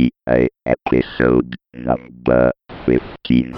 TTA episode number 15.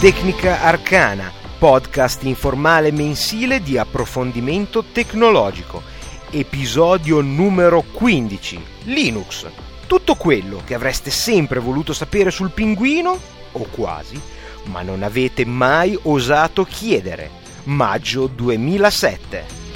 Tecnica Arcana, podcast informale mensile di approfondimento tecnologico. Episodio numero 15. Linux. Tutto quello che avreste sempre voluto sapere sul pinguino, o quasi, ma non avete mai osato chiedere. Maggio 2007.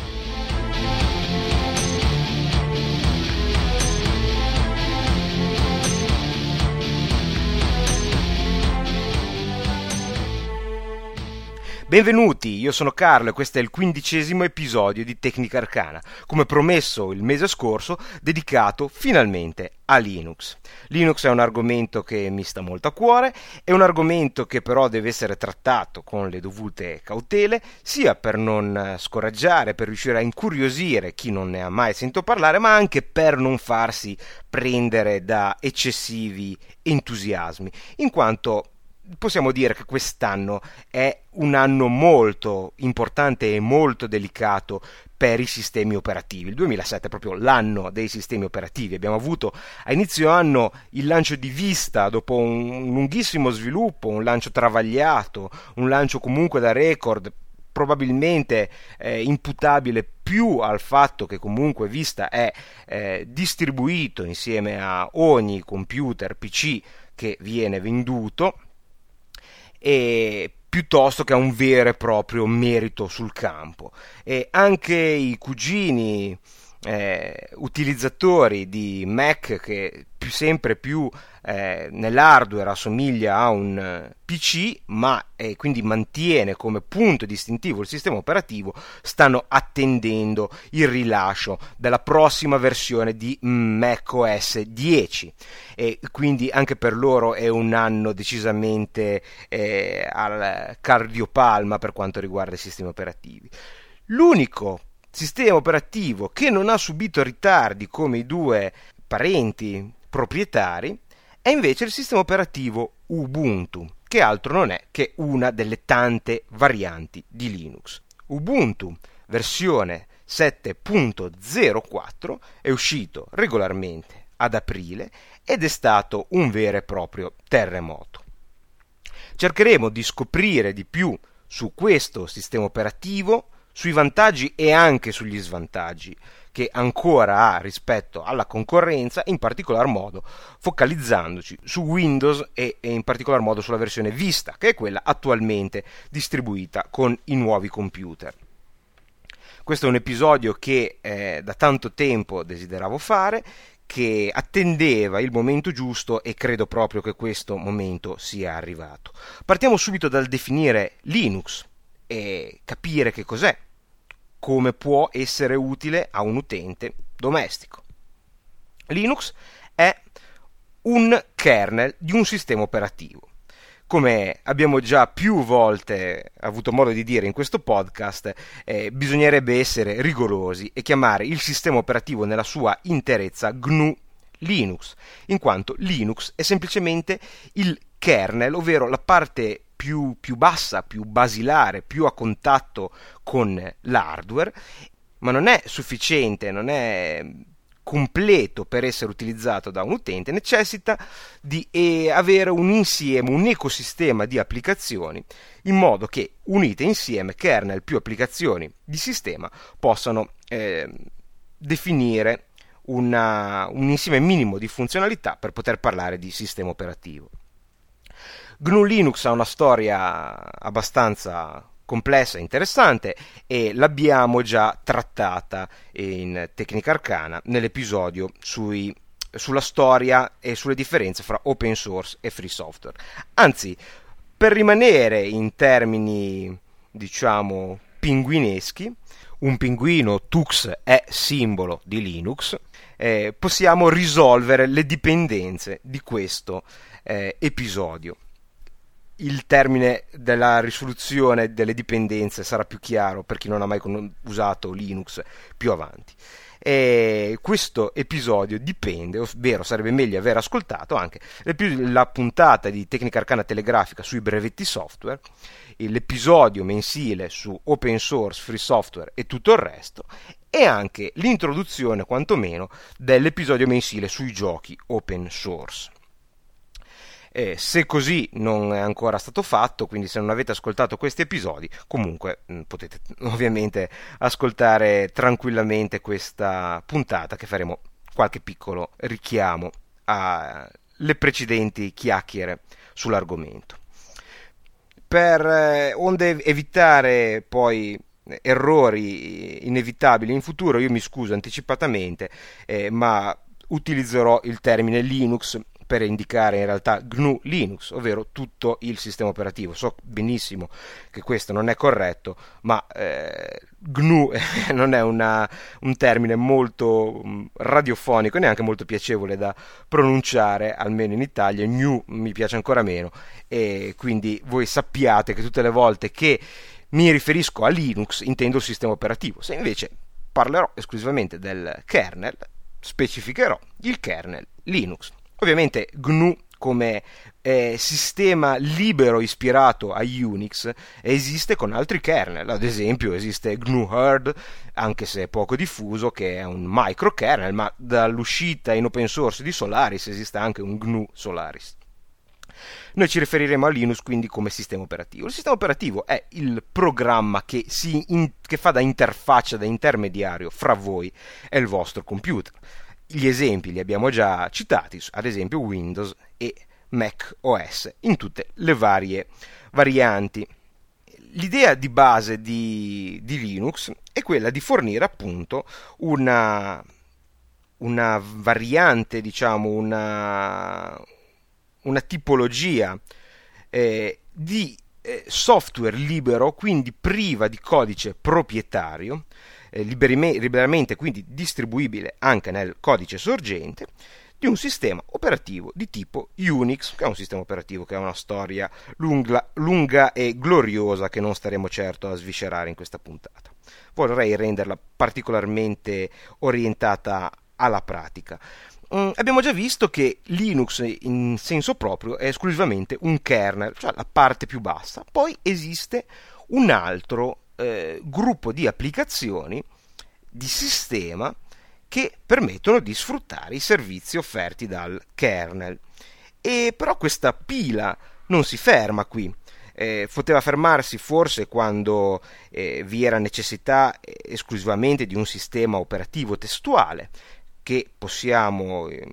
Benvenuti, io sono Carlo e questo è il quindicesimo episodio di Tecnica Arcana, come promesso il mese scorso, dedicato finalmente a Linux. Linux è un argomento che mi sta molto a cuore, è un argomento che però deve essere trattato con le dovute cautele, sia per non scoraggiare, per riuscire a incuriosire chi non ne ha mai sentito parlare, ma anche per non farsi prendere da eccessivi entusiasmi, in quanto possiamo dire che quest'anno è un anno molto importante e molto delicato per i sistemi operativi. Il 2007 è proprio l'anno dei sistemi operativi. Abbiamo avuto a inizio anno il lancio di Vista dopo un lunghissimo sviluppo, un lancio travagliato, un lancio comunque da record probabilmente eh, imputabile più al fatto che comunque Vista è eh, distribuito insieme a ogni computer PC che viene venduto e piuttosto che a un vero e proprio merito sul campo. E anche i cugini eh, utilizzatori di Mac che più, sempre più eh, nell'hardware assomiglia a un eh, PC, ma eh, quindi mantiene come punto distintivo il sistema operativo, stanno attendendo il rilascio della prossima versione di macOS 10 e quindi anche per loro è un anno decisamente eh, al cardiopalma per quanto riguarda i sistemi operativi. L'unico sistema operativo che non ha subito ritardi come i due parenti proprietari è invece il sistema operativo Ubuntu, che altro non è che una delle tante varianti di Linux. Ubuntu versione 7.04 è uscito regolarmente ad aprile ed è stato un vero e proprio terremoto. Cercheremo di scoprire di più su questo sistema operativo sui vantaggi e anche sugli svantaggi che ancora ha rispetto alla concorrenza, in particolar modo focalizzandoci su Windows e, in particolar modo sulla versione Vista, che è quella attualmente distribuita con i nuovi computer. Questo è un episodio che eh, da tanto tempo desideravo fare, che attendeva il momento giusto e credo proprio che questo momento sia arrivato. Partiamo subito dal definire Linux e capire che cos'è, come può essere utile a un utente domestico. Linux è un kernel di un sistema operativo. Come abbiamo già più volte avuto modo di dire in questo podcast, eh, bisognerebbe essere rigorosi e chiamare il sistema operativo nella sua interezza GNU Linux, in quanto Linux è semplicemente il kernel, ovvero la parte più, più bassa, più basilare, più a contatto con l'hardware, ma non è sufficiente, non è completo per essere utilizzato da un utente, necessita di eh, avere un insieme, un ecosistema di applicazioni, in modo che unite insieme kernel più applicazioni di sistema possano eh, definire una, un insieme minimo di funzionalità per poter parlare di sistema operativo. GNU Linux ha una storia abbastanza complessa e interessante e l'abbiamo già trattata in Tecnica Arcana nell'episodio sui, sulla storia e sulle differenze fra open source e free software. Anzi, per rimanere in termini diciamo pinguineschi, un pinguino Tux è simbolo di Linux, eh, possiamo risolvere le dipendenze di questo eh, episodio. Il termine della risoluzione delle dipendenze sarà più chiaro per chi non ha mai usato Linux più avanti. E questo episodio dipende, ovvero sarebbe meglio aver ascoltato anche la puntata di Tecnica Arcana Telegrafica sui brevetti software, l'episodio mensile su open source, free software e tutto il resto, e anche l'introduzione quantomeno dell'episodio mensile sui giochi open source. Eh, se così non è ancora stato fatto, quindi se non avete ascoltato questi episodi, comunque mh, mm, potete ovviamente ascoltare tranquillamente questa puntata che faremo qualche piccolo richiamo alle precedenti chiacchiere sull'argomento. Per eh, onde evitare poi errori inevitabili in futuro, io mi scuso anticipatamente, eh, ma utilizzerò il termine Linux per indicare in realtà GNU Linux, ovvero tutto il sistema operativo. So benissimo che questo non è corretto, ma eh, GNU non è una, un termine molto um, radiofonico e neanche molto piacevole da pronunciare, almeno in Italia. GNU mi piace ancora meno e quindi voi sappiate che tutte le volte che mi riferisco a Linux intendo il sistema operativo. Se invece parlerò esclusivamente del kernel, specificherò il kernel Linux. Ovviamente GNU come eh, sistema libero ispirato a Unix esiste con altri kernel, ad esempio esiste GNU Herd, anche se poco diffuso, che è un microkernel, ma dall'uscita in open source di Solaris esiste anche un GNU Solaris. Noi ci riferiremo a Linux quindi come sistema operativo. Il sistema operativo è il programma che, in, che fa da interfaccia, da intermediario fra voi e il vostro computer gli esempi li abbiamo già citati, ad esempio Windows e Mac OS, in tutte le varie varianti. L'idea di base di, di Linux è quella di fornire appunto una, una variante, diciamo, una, una tipologia eh, di eh, software libero, quindi priva di codice proprietario, liberamente quindi distribuibile anche nel codice sorgente, di un sistema operativo di tipo Unix, che è un sistema operativo che ha una storia lunga, lunga e gloriosa che non staremo certo a sviscerare in questa puntata. Vorrei renderla particolarmente orientata alla pratica. Mm, abbiamo già visto che Linux in senso proprio è esclusivamente un kernel, cioè la parte più bassa. Poi esiste un altro eh, gruppo di applicazioni di sistema che permettono di sfruttare i servizi offerti dal kernel. E però questa pila non si ferma qui. Eh, poteva fermarsi forse quando eh, vi era necessità eh, esclusivamente di un sistema operativo testuale che possiamo eh,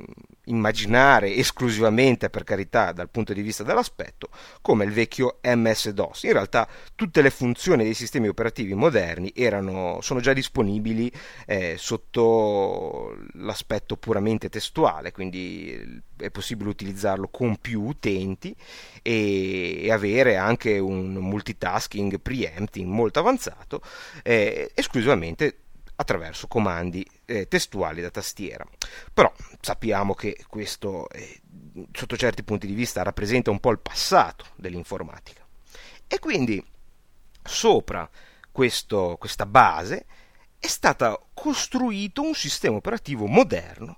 immaginare esclusivamente, per carità, dal punto di vista dell'aspetto, come il vecchio MS-DOS. In realtà tutte le funzioni dei sistemi operativi moderni erano, sono già disponibili eh, sotto l'aspetto puramente testuale, quindi è possibile utilizzarlo con più utenti e, e avere anche un multitasking preempting molto avanzato, eh, esclusivamente attraverso comandi eh, testuali da tastiera. Però sappiamo che questo, eh, sotto certi punti di vista, rappresenta un po' il passato dell'informatica. E quindi sopra questo, questa base è stato costruito un sistema operativo moderno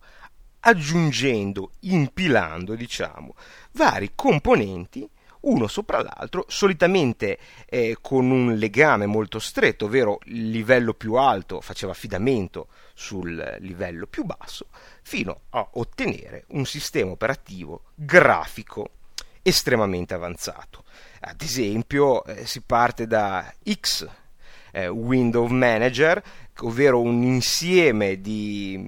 aggiungendo, impilando, diciamo, vari componenti uno sopra l'altro, solitamente eh, con un legame molto stretto, ovvero il livello più alto faceva affidamento sul livello più basso, fino a ottenere un sistema operativo grafico estremamente avanzato. Ad esempio, eh, si parte da X, eh, Window Manager, ovvero un insieme di,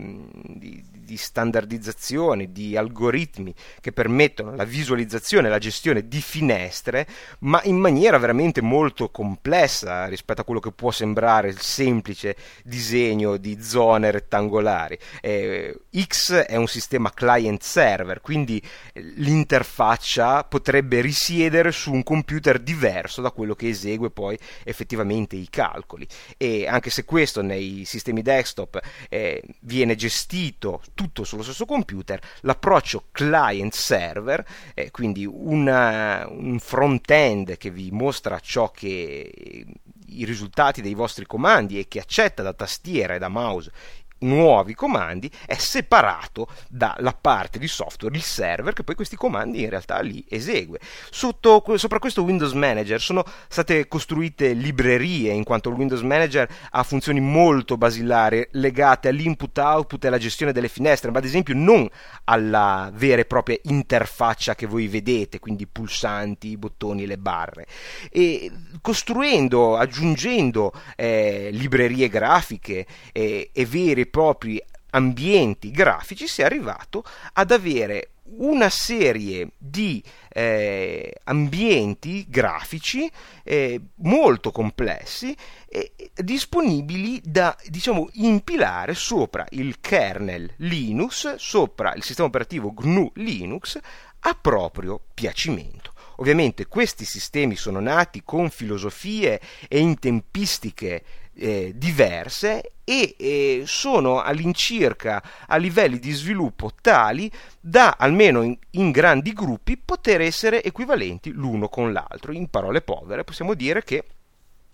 di, di standardizzazione, di algoritmi che permettono la visualizzazione e la gestione di finestre, ma in maniera veramente molto complessa rispetto a quello che può sembrare il semplice disegno di zone rettangolari. Eh, X è un sistema client-server, quindi l'interfaccia potrebbe risiedere su un computer diverso da quello che esegue poi effettivamente i calcoli. E anche se questo ne nei sistemi desktop eh, viene gestito tutto sullo stesso computer, l'approccio client-server, eh, quindi una, un front-end che vi mostra ciò che i risultati dei vostri comandi e che accetta da tastiera e da mouse nuovi comandi è separato dalla parte di software, il server, che poi questi comandi in realtà li esegue. Sotto, sopra questo Windows Manager sono state costruite librerie, in quanto il Windows Manager ha funzioni molto basilari legate all'input-output e alla gestione delle finestre, ma ad esempio non alla vera e propria interfaccia che voi vedete, quindi i pulsanti, i bottoni, le barre. E costruendo, aggiungendo eh, librerie grafiche eh, e veri e propri ambienti grafici si è arrivato ad avere una serie di eh, ambienti grafici eh, molto complessi e disponibili da diciamo impilare sopra il kernel Linux, sopra il sistema operativo GNU Linux a proprio piacimento. Ovviamente questi sistemi sono nati con filosofie e in tempistiche eh, diverse e eh, sono all'incirca a livelli di sviluppo tali da almeno in, in, grandi gruppi poter essere equivalenti l'uno con l'altro. In parole povere possiamo dire che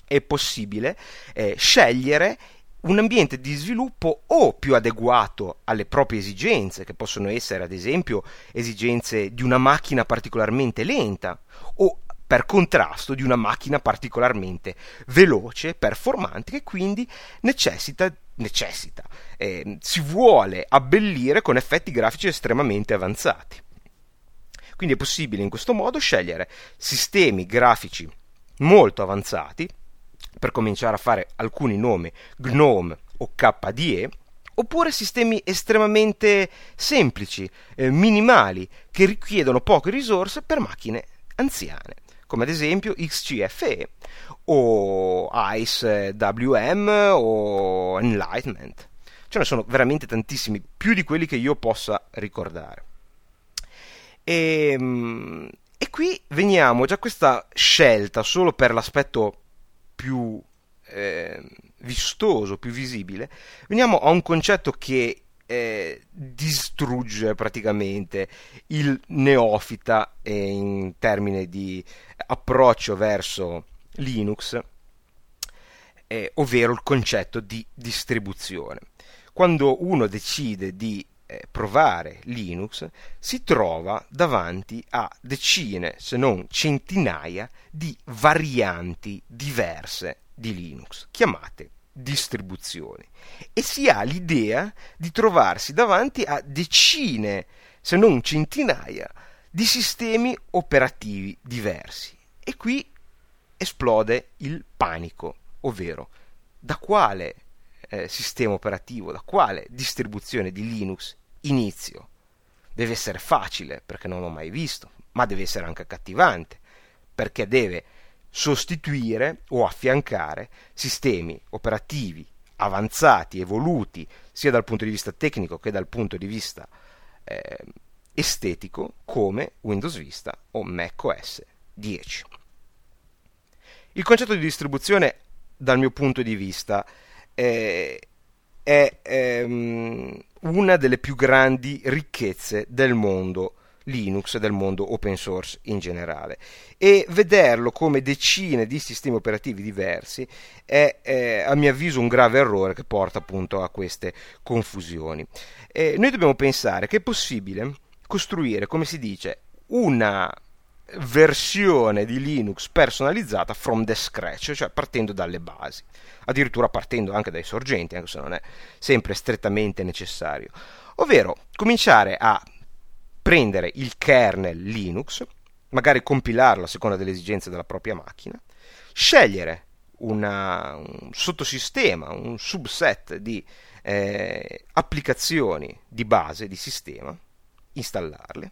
è possibile eh, scegliere un ambiente di sviluppo o più adeguato alle proprie esigenze, che possono essere ad esempio esigenze di una macchina particolarmente lenta, o per contrasto di una macchina particolarmente veloce, performante, che quindi necessita, necessita eh, si vuole abbellire con effetti grafici estremamente avanzati. Quindi è possibile in questo modo scegliere sistemi grafici molto avanzati, per cominciare a fare alcuni nomi, GNOME o KDE, oppure sistemi estremamente semplici, eh, minimali, che richiedono poche risorse per macchine anziane come ad esempio XCFE o ICE WM o Enlightenment. Ce ne sono veramente tantissimi, più di quelli che io possa ricordare. E, ehm, e qui veniamo già questa scelta solo per l'aspetto più eh, vistoso, più visibile, veniamo a un concetto che eh, distrugge praticamente il neofita eh, in termini di approccio verso Linux, eh, ovvero il concetto di distribuzione. Quando uno decide di eh, provare Linux, si trova davanti a decine, se non centinaia, di varianti diverse di Linux, chiamate distribuzioni e si ha l'idea di trovarsi davanti a decine, se non centinaia, di sistemi operativi diversi. E qui esplode il panico, ovvero da quale eh, sistema operativo, da quale distribuzione di Linux inizio. Deve essere facile perché non l'ho mai visto, ma deve essere anche accattivante perché deve sostituire o affiancare sistemi operativi avanzati, evoluti, sia dal punto di vista tecnico che dal punto di vista eh, estetico, come Windows Vista o Mac OS 10. Il concetto di distribuzione, dal mio punto di vista, eh, è ehm, una delle più grandi ricchezze del mondo Linux e del mondo open source in generale e vederlo come decine di sistemi operativi diversi è, è a mio avviso un grave errore che porta appunto a queste confusioni. E noi dobbiamo pensare che è possibile costruire, come si dice, una versione di Linux personalizzata from the scratch, cioè partendo dalle basi, addirittura partendo anche dai sorgenti, anche se non è sempre strettamente necessario. Ovvero cominciare a prendere il kernel Linux, magari compilarlo a seconda delle esigenze della propria macchina, scegliere una, un sottosistema, un subset di eh, applicazioni di base di sistema, installarle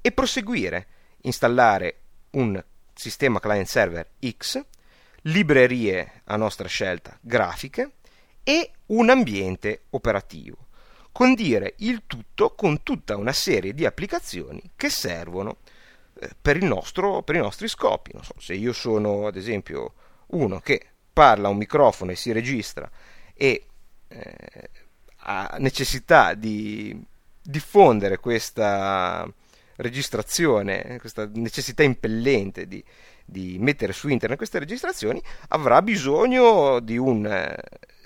e proseguire, installare un sistema client server X, librerie a nostra scelta grafiche e un ambiente operativo condire il tutto con tutta una serie di applicazioni che servono eh, per, nostro, per i nostri scopi. So, se io sono ad esempio uno che parla a un microfono e si registra e eh, ha necessità di diffondere questa registrazione, questa necessità impellente di, di mettere su internet queste registrazioni, avrà bisogno di un eh,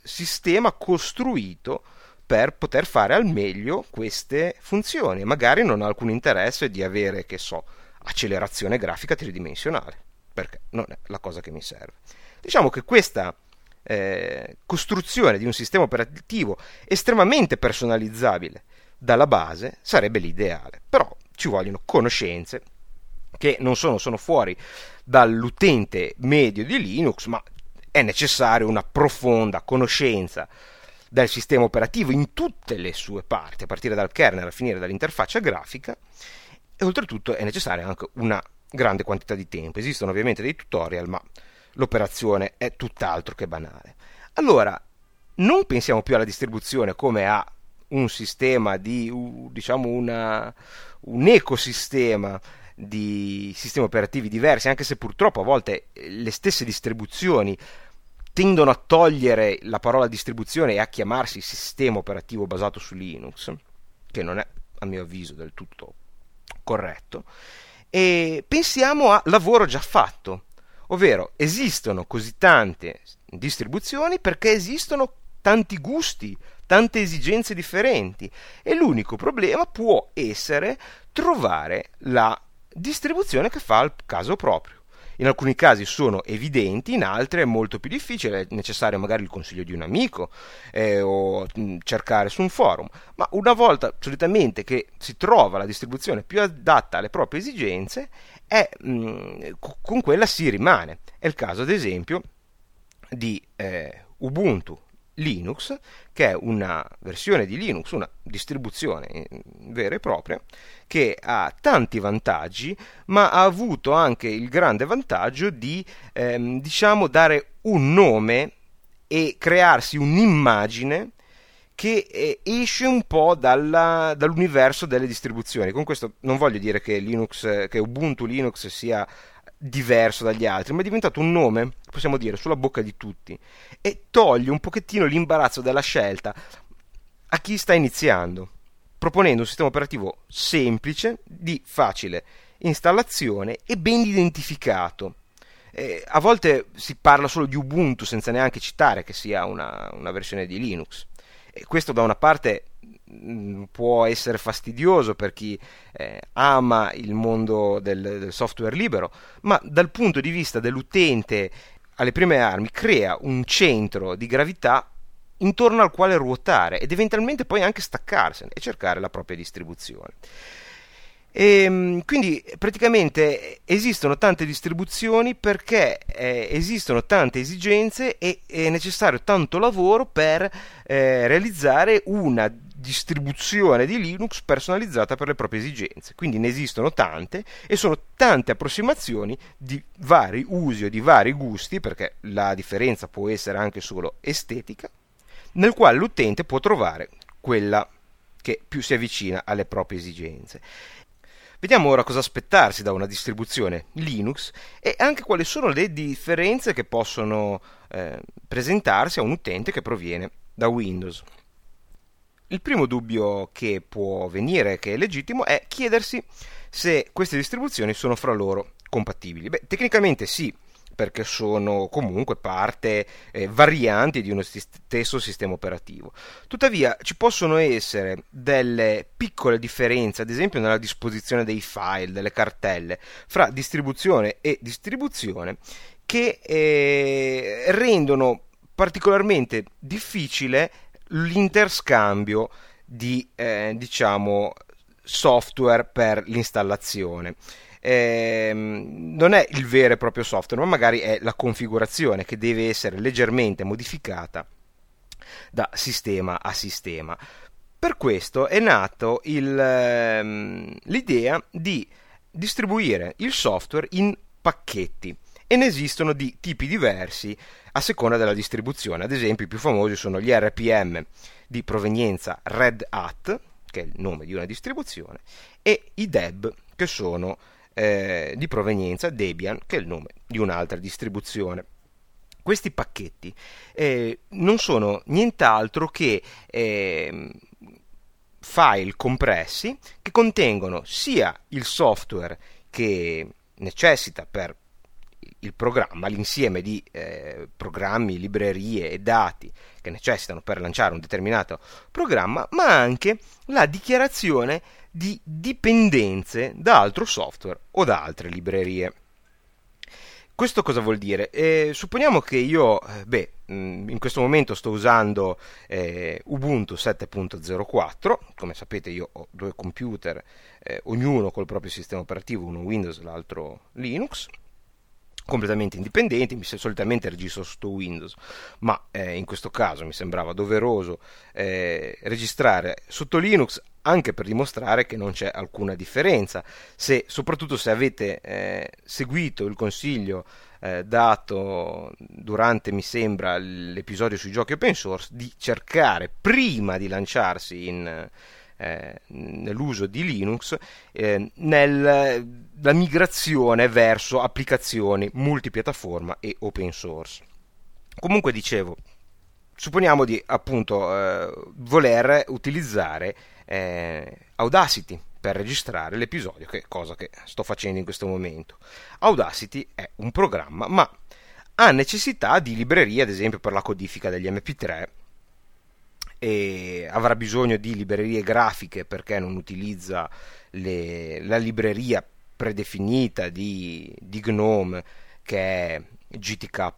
sistema costruito per poter fare al meglio queste funzioni. Magari non ha alcun interesse di avere, che so, accelerazione grafica tridimensionale, perché non è la cosa che mi serve. Diciamo che questa eh, costruzione di un sistema operativo estremamente personalizzabile dalla base sarebbe l'ideale, però ci vogliono conoscenze che non sono, sono fuori dall'utente medio di Linux, ma è necessaria una profonda conoscenza del sistema operativo in tutte le sue parti, a partire dal kernel a finire dall'interfaccia grafica, e oltretutto è necessaria anche una grande quantità di tempo. Esistono ovviamente dei tutorial, ma l'operazione è tutt'altro che banale. Allora, non pensiamo più alla distribuzione come a un sistema di, diciamo, una, un ecosistema di sistemi operativi diversi, anche se purtroppo a volte le stesse distribuzioni tendono a togliere la parola distribuzione e a chiamarsi sistema operativo basato su Linux, che non è a mio avviso del tutto corretto, e pensiamo a lavoro già fatto, ovvero esistono così tante distribuzioni perché esistono tanti gusti, tante esigenze differenti e l'unico problema può essere trovare la distribuzione che fa al caso proprio. In alcuni casi sono evidenti, in altri è molto più difficile, è necessario magari il consiglio di un amico eh, o mh, cercare su un forum, ma una volta solitamente che si trova la distribuzione più adatta alle proprie esigenze, è, mh, con quella si rimane. È il caso ad esempio di eh, Ubuntu Linux, che è una versione di Linux, una distribuzione vera e propria, che ha tanti vantaggi, ma ha avuto anche il grande vantaggio di ehm, diciamo dare un nome e crearsi un'immagine che eh, esce un po' dalla, dall'universo delle distribuzioni. Con questo non voglio dire che, Linux, che Ubuntu Linux sia diverso dagli altri, ma è diventato un nome, possiamo dire, sulla bocca di tutti e toglie un pochettino l'imbarazzo della scelta a chi sta iniziando, proponendo un sistema operativo semplice, di facile installazione e ben identificato. Eh, a volte si parla solo di Ubuntu senza neanche citare che sia una, una versione di Linux. E questo da una parte può essere fastidioso per chi eh, ama il mondo del, del, software libero, ma dal punto di vista dell'utente alle prime armi crea un centro di gravità intorno al quale ruotare ed eventualmente poi anche staccarsene e cercare la propria distribuzione. E, ehm, quindi praticamente esistono tante distribuzioni perché eh, esistono tante esigenze e è necessario tanto lavoro per eh, realizzare una distribuzione di Linux personalizzata per le proprie esigenze. Quindi ne esistono tante e sono tante approssimazioni di vari usi o di vari gusti, perché la differenza può essere anche solo estetica, nel quale l'utente può trovare quella che più si avvicina alle proprie esigenze. Vediamo ora cosa aspettarsi da una distribuzione Linux e anche quali sono le differenze che possono eh, presentarsi a un utente che proviene da Windows. Il primo dubbio che può venire, che è legittimo, è chiedersi se queste distribuzioni sono fra loro compatibili. Beh, tecnicamente sì, perché sono comunque parte eh, varianti di uno stesso sistema operativo. Tuttavia ci possono essere delle piccole differenze, ad esempio nella disposizione dei file, delle cartelle, fra distribuzione e distribuzione, che eh, rendono particolarmente difficile l'interscambio di eh, diciamo software per l'installazione eh, non è il vero e proprio software, ma magari è la configurazione che deve essere leggermente modificata da sistema a sistema. Per questo è nato il, ehm, l'idea di distribuire il software in pacchetti e ne esistono di tipi diversi a seconda della distribuzione. Ad esempio, i più famosi sono gli RPM di provenienza Red Hat, che è il nome di una distribuzione, e i DEB, che sono eh, di provenienza Debian, che è il nome di un'altra distribuzione. questi pacchetti eh, non sono nient'altro che eh, file compressi che contengono sia il software che necessita per il programma, l'insieme di eh, programmi, librerie e dati che necessitano per lanciare un determinato programma, ma anche la dichiarazione di dipendenze da altro software o da altre librerie. Questo cosa vuol dire? Eh, supponiamo che io, eh, beh, mm, in questo momento sto usando eh, Ubuntu 7.04, come sapete io ho due computer, eh, ognuno col proprio sistema operativo, uno Windows e l'altro Linux, completamente indipendenti, solitamente registro sotto Windows, ma eh, in questo caso mi sembrava doveroso eh, registrare sotto Linux anche per dimostrare che non c'è alcuna differenza, se, soprattutto se avete eh, seguito il consiglio eh, dato durante, mi sembra, l'episodio sui giochi open source, di cercare prima di lanciarsi in eh, nell'uso di Linux eh, nella migrazione verso applicazioni multipiattaforma e open source. Comunque dicevo, supponiamo di appunto eh, voler utilizzare eh, Audacity per registrare l'episodio, che è cosa che sto facendo in questo momento. Audacity è un programma, ma ha necessità di librerie, ad esempio per la codifica degli MP3 e avrà bisogno di librerie grafiche perché non utilizza le, la libreria predefinita di, di GNOME che è GTK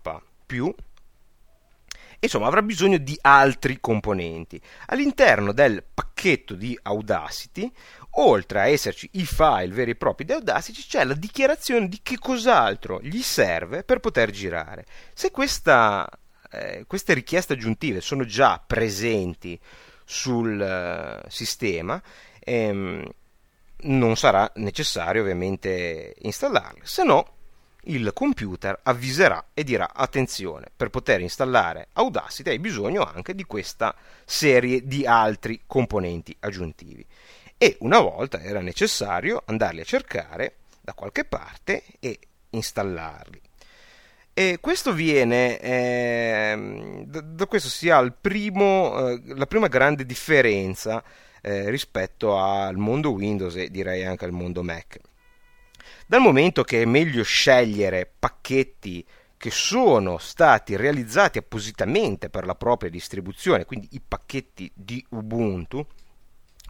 insomma avrà bisogno di altri componenti. All'interno del pacchetto di Audacity oltre a esserci i file veri e propri di Audacity c'è la dichiarazione di che cos'altro gli serve per poter girare. Se questa eh, queste richieste aggiuntive sono già presenti sul uh, sistema, ehm, non sarà necessario ovviamente installarle, se no il computer avviserà e dirà attenzione, per poter installare Audacity hai bisogno anche di questa serie di altri componenti aggiuntivi. E una volta era necessario andarli a cercare da qualche parte e installarli. E questo viene, eh, da, da, questo si ha primo, eh, la prima grande differenza eh, rispetto al mondo Windows e direi anche al mondo Mac. Dal momento che è meglio scegliere pacchetti che sono stati realizzati appositamente per la propria distribuzione, quindi i pacchetti di Ubuntu,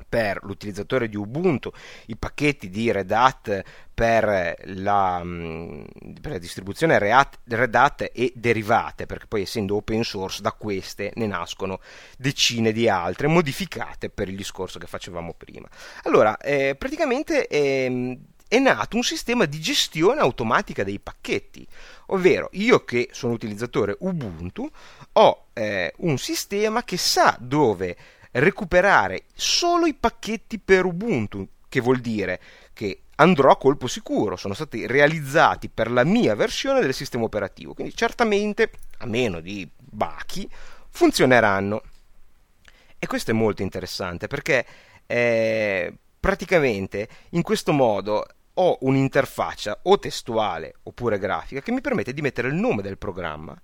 per l'utilizzatore di Ubuntu, i pacchetti di Red Hat per la, mm, per la distribuzione Red Hat e derivate, perché poi essendo open source da queste ne nascono decine di altre modificate per il discorso che facevamo prima. Allora, eh, praticamente eh, è nato un sistema di gestione automatica dei pacchetti, ovvero io che sono utilizzatore Ubuntu ho eh, un sistema che sa dove recuperare solo i pacchetti per Ubuntu, che vuol dire che andrò a colpo sicuro, sono stati realizzati per la mia versione del sistema operativo, quindi certamente, a meno di bachi, funzioneranno. E questo è molto interessante perché eh, praticamente in questo modo ho un'interfaccia o testuale oppure grafica che mi permette di mettere il nome del programma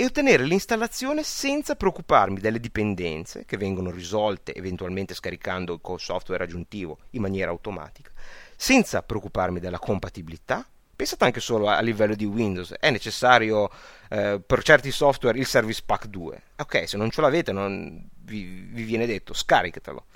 e ottenere l'installazione senza preoccuparmi delle dipendenze che vengono risolte eventualmente scaricando col software aggiuntivo in maniera automatica, senza preoccuparmi della compatibilità. Pensate anche solo a livello di Windows, è necessario eh, per certi software il Service Pack 2. Ok, se non ce l'avete non vi, vi viene detto scaricatelo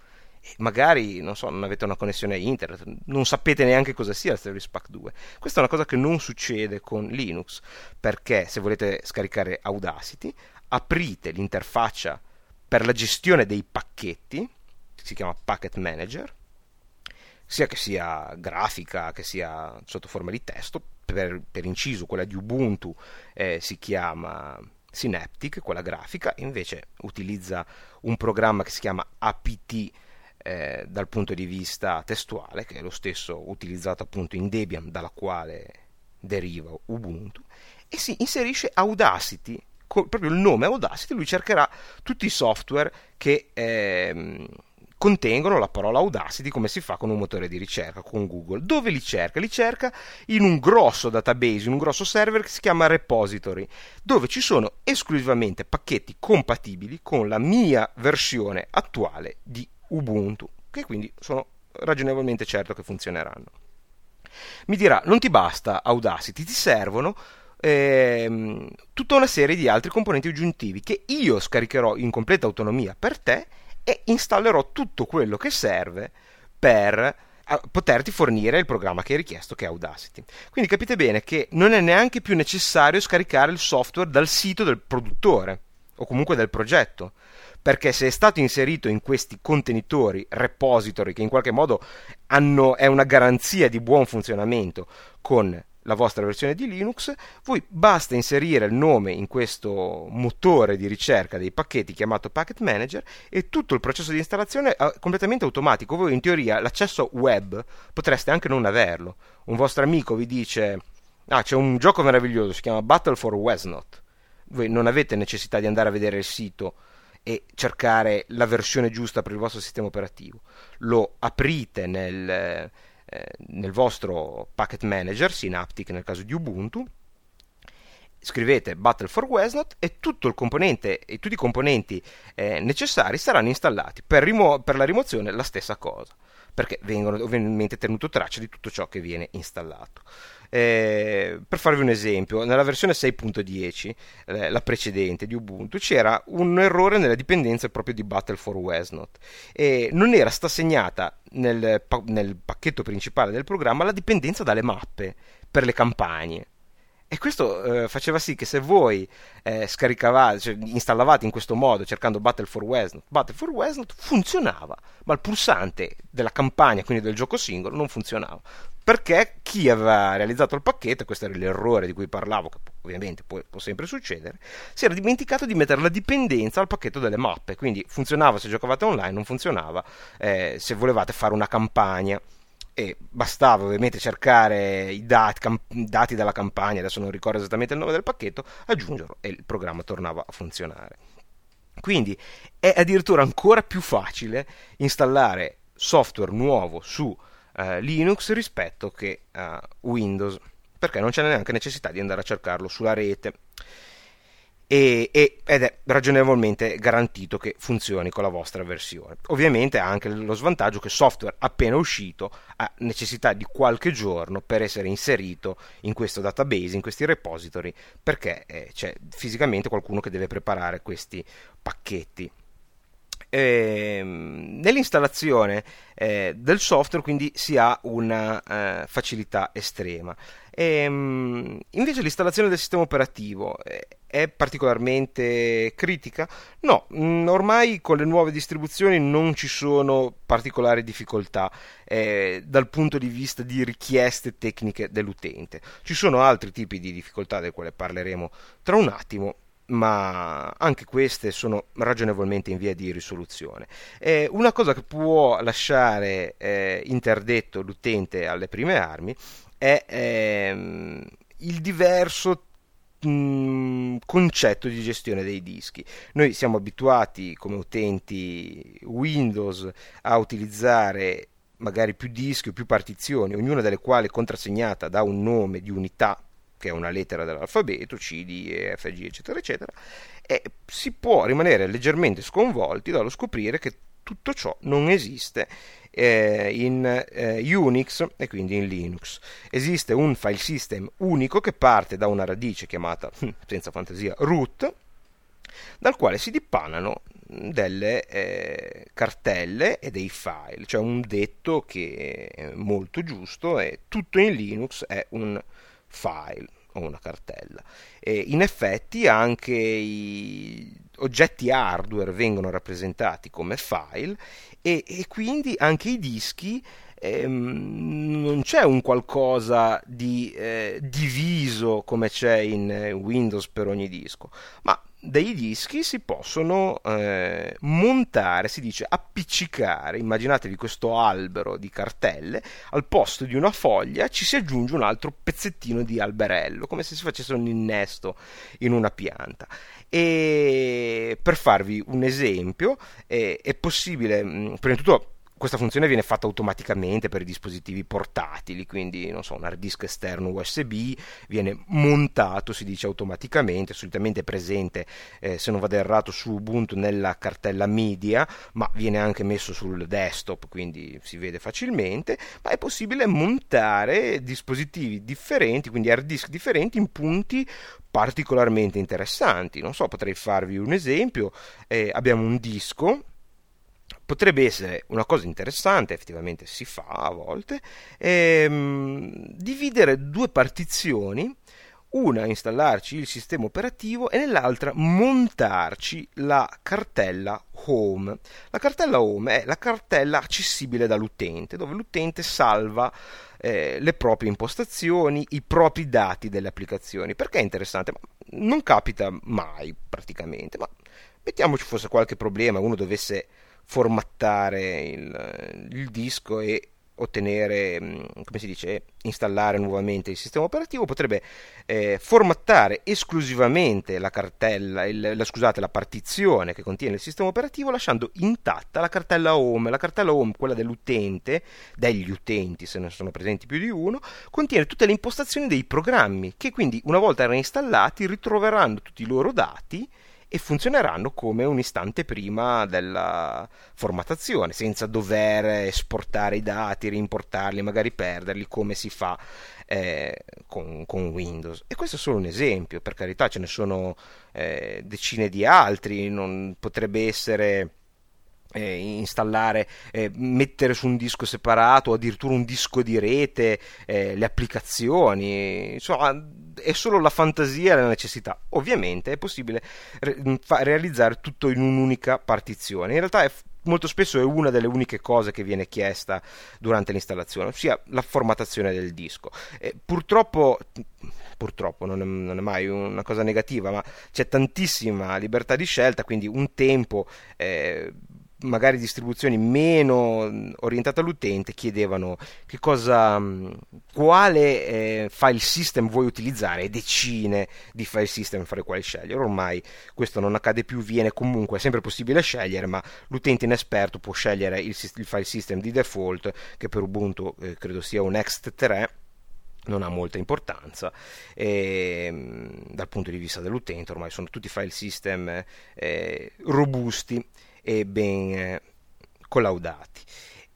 magari non so, non avete una connessione a internet, non sapete neanche cosa sia il Service Pack 2. Questa è una cosa che non succede con Linux, perché se volete scaricare Audacity, aprite l'interfaccia per la gestione dei pacchetti, si chiama Packet Manager, sia che sia grafica, che sia sotto forma di testo, per, per inciso quella di Ubuntu eh, si chiama Synaptic, quella grafica, invece utilizza un programma che si chiama APT eh, dal punto di vista testuale, che è lo stesso utilizzato appunto in Debian, dalla quale deriva Ubuntu, e si inserisce Audacity, con proprio il nome Audacity, lui cercherà tutti i software che eh, contengono la parola Audacity come si fa con un motore di ricerca, con Google. Dove li cerca? Li cerca in un grosso database, in un grosso server che si chiama Repository, dove ci sono esclusivamente pacchetti compatibili con la mia versione attuale di Ubuntu, che quindi sono ragionevolmente certo che funzioneranno. Mi dirà, non ti basta Audacity, ti servono ehm, tutta una serie di altri componenti aggiuntivi che io scaricherò in completa autonomia per te e installerò tutto quello che serve per poterti fornire il programma che hai richiesto che è Audacity. Quindi capite bene che non è neanche più necessario scaricare il software dal sito del produttore o comunque del progetto, perché se è stato inserito in questi contenitori, repository che in qualche modo hanno, è una garanzia di buon funzionamento con la vostra versione di Linux, voi basta inserire il nome in questo motore di ricerca dei pacchetti chiamato Packet Manager e tutto il processo di installazione è completamente automatico. Voi in teoria l'accesso web potreste anche non averlo. Un vostro amico vi dice "Ah, c'è un gioco meraviglioso, si chiama Battle for Westnot". Voi non avete necessità di andare a vedere il sito e cercare la versione giusta per il vostro sistema operativo. Lo aprite nel eh, nel vostro packet manager, Synaptic nel caso di Ubuntu, scrivete Battle for Wesnot e, e tutti i componenti eh, necessari saranno installati. Per, rimo- per, la rimozione la stessa cosa, perché vengono ovviamente tenuto traccia di tutto ciò che viene installato. Eh, per farvi un esempio, nella versione 6.10, eh, la precedente di Ubuntu, c'era un errore nella dipendenza proprio di Battle for Wesnot e non era stata segnata nel, nel pacchetto principale del programma la dipendenza dalle mappe per le campagne. E questo eh, faceva sì che se voi eh, scaricavate, cioè, installavate in questo modo cercando Battle for Westnot, Battle for Westnot funzionava, ma il pulsante della campagna, quindi del gioco singolo, non funzionava. Perché chi aveva realizzato il pacchetto, questo era l'errore di cui parlavo, che ovviamente può, può sempre succedere, si era dimenticato di mettere la dipendenza al pacchetto delle mappe. Quindi funzionava se giocavate online, non funzionava eh, se volevate fare una campagna e bastava ovviamente cercare i dati, cam- dati, dalla campagna, adesso non ricordo esattamente il nome del pacchetto, aggiungerlo e il programma tornava a funzionare. Quindi è addirittura ancora più facile installare software nuovo su uh, Linux rispetto che a Windows, perché non c'è neanche necessità di andare a cercarlo sulla rete e, e, ed è ragionevolmente garantito che funzioni con la vostra versione. Ovviamente ha anche lo svantaggio che software appena uscito ha necessità di qualche giorno per essere inserito in questo database, in questi repository, perché eh, c'è fisicamente qualcuno che deve preparare questi pacchetti. Ehm, nell'installazione eh, del software quindi si ha una eh, facilità estrema. E, ehm, invece l'installazione del sistema operativo eh, è particolarmente critica? No, mm, ormai con le nuove distribuzioni non ci sono particolari difficoltà eh, dal punto di vista di richieste tecniche dell'utente. Ci sono altri tipi di difficoltà del quale parleremo tra un attimo, ma anche queste sono ragionevolmente in via di risoluzione. Eh, una cosa che può lasciare eh, interdetto l'utente alle prime armi è ehm, il diverso concetto di gestione dei dischi. Noi siamo abituati come utenti Windows a utilizzare magari più dischi o più partizioni, ognuna delle quali contrassegnata da un nome di unità che è una lettera dell'alfabeto, C, D, E, F, G, eccetera, eccetera, e si può rimanere leggermente sconvolti dallo scoprire che tutto ciò non esiste eh, in eh, Unix e quindi in Linux. Esiste un file system unico che parte da una radice chiamata, hm, senza fantasia, root, dal quale si dippanano delle eh, cartelle e dei file, cioè un detto che è molto giusto e tutto in Linux è un file o una cartella. E in effetti anche i oggetti hardware vengono rappresentati come file e, e quindi anche i dischi ehm, non c'è un qualcosa di eh, diviso come c'è in Windows per ogni disco, ma dei dischi si possono eh, montare, si dice appiccicare, immaginatevi questo albero di cartelle, al posto di una foglia ci si aggiunge un altro pezzettino di alberello, come se si facesse un innesto in una pianta. E per farvi un esempio, eh, è possibile, prima di tutto questa funzione viene fatta automaticamente per i dispositivi portatili, quindi non so, un hard disk esterno USB viene montato, si dice automaticamente, solitamente presente, eh, se non vado errato, su Ubuntu nella cartella media, ma viene anche messo sul desktop, quindi si vede facilmente, ma è possibile montare dispositivi differenti, quindi hard disk differenti in punti particolarmente interessanti. Non so, potrei farvi un esempio, eh, abbiamo un disco potrebbe essere una cosa interessante, effettivamente si fa a volte, ehm, dividere due partizioni, una installarci il sistema operativo e nell'altra montarci la cartella home. La cartella home è la cartella accessibile dall'utente, dove l'utente salva eh, le proprie impostazioni, i propri dati delle applicazioni. Perché è interessante? Non capita mai praticamente, ma mettiamoci fosse qualche problema, uno dovesse formattare il, il disco e ottenere, mm, come si dice, installare nuovamente il sistema operativo, potrebbe eh, formattare esclusivamente la cartella, il, la, scusate, la partizione che contiene il sistema operativo lasciando intatta la cartella home. La cartella home, quella dell'utente, degli utenti se ne sono presenti più di uno, contiene tutte le impostazioni dei programmi che quindi una volta reinstallati ritroveranno tutti i loro dati e funzioneranno come un istante prima della formattazione, senza dover esportare i dati, rimportarli, magari perderli, come si fa eh, con, con, Windows. E questo è solo un esempio, per carità ce ne sono eh, decine di altri, non potrebbe essere eh, installare, eh, mettere su un disco separato addirittura un disco di rete, eh, le applicazioni, insomma è solo la fantasia e la necessità. Ovviamente è possibile re- realizzare tutto in un'unica partizione, in realtà è molto spesso è una delle uniche cose che viene chiesta durante l'installazione, ossia la formattazione del disco. Eh, purtroppo, purtroppo non è, non è, mai una cosa negativa, ma c'è tantissima libertà di scelta, quindi un tempo eh, magari distribuzioni meno orientate all'utente chiedevano che cosa, quale eh, file system vuoi utilizzare decine di file system fra i quali scegliere. Ormai questo non accade più, viene comunque sempre possibile scegliere, ma l'utente inesperto può scegliere il, il file system di default che per Ubuntu eh, credo sia un ext3 non ha molta importanza e, dal punto di vista dell'utente ormai sono tutti file system eh, robusti e ben eh, collaudati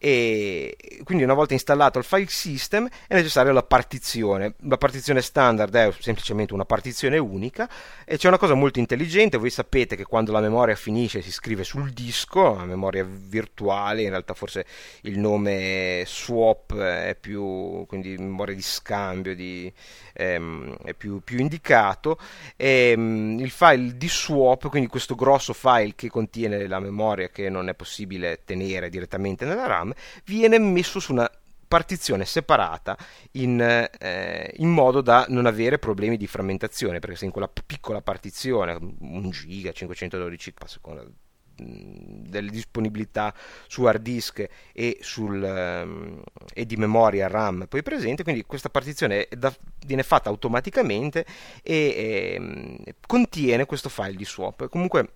e quindi una volta installato il file system è necessaria la partizione. La partizione standard è semplicemente una partizione unica e c'è una cosa molto intelligente. Voi sapete che quando la memoria finisce si scrive sul disco la memoria virtuale in realtà forse il nome swap è più quindi memoria di scambio di, ehm, è più, più indicato. E, ehm, il file di swap quindi questo grosso file che contiene la memoria che non è possibile tenere direttamente nella RAM RAM viene messo su una partizione separata in, eh, in, modo da non avere problemi di frammentazione perché se in quella piccola partizione 1 giga 512 a seconda delle disponibilità su hard disk e, sul, um, e, di memoria RAM poi presente, quindi questa partizione da, viene fatta automaticamente e, e ehm, contiene questo file di swap. Comunque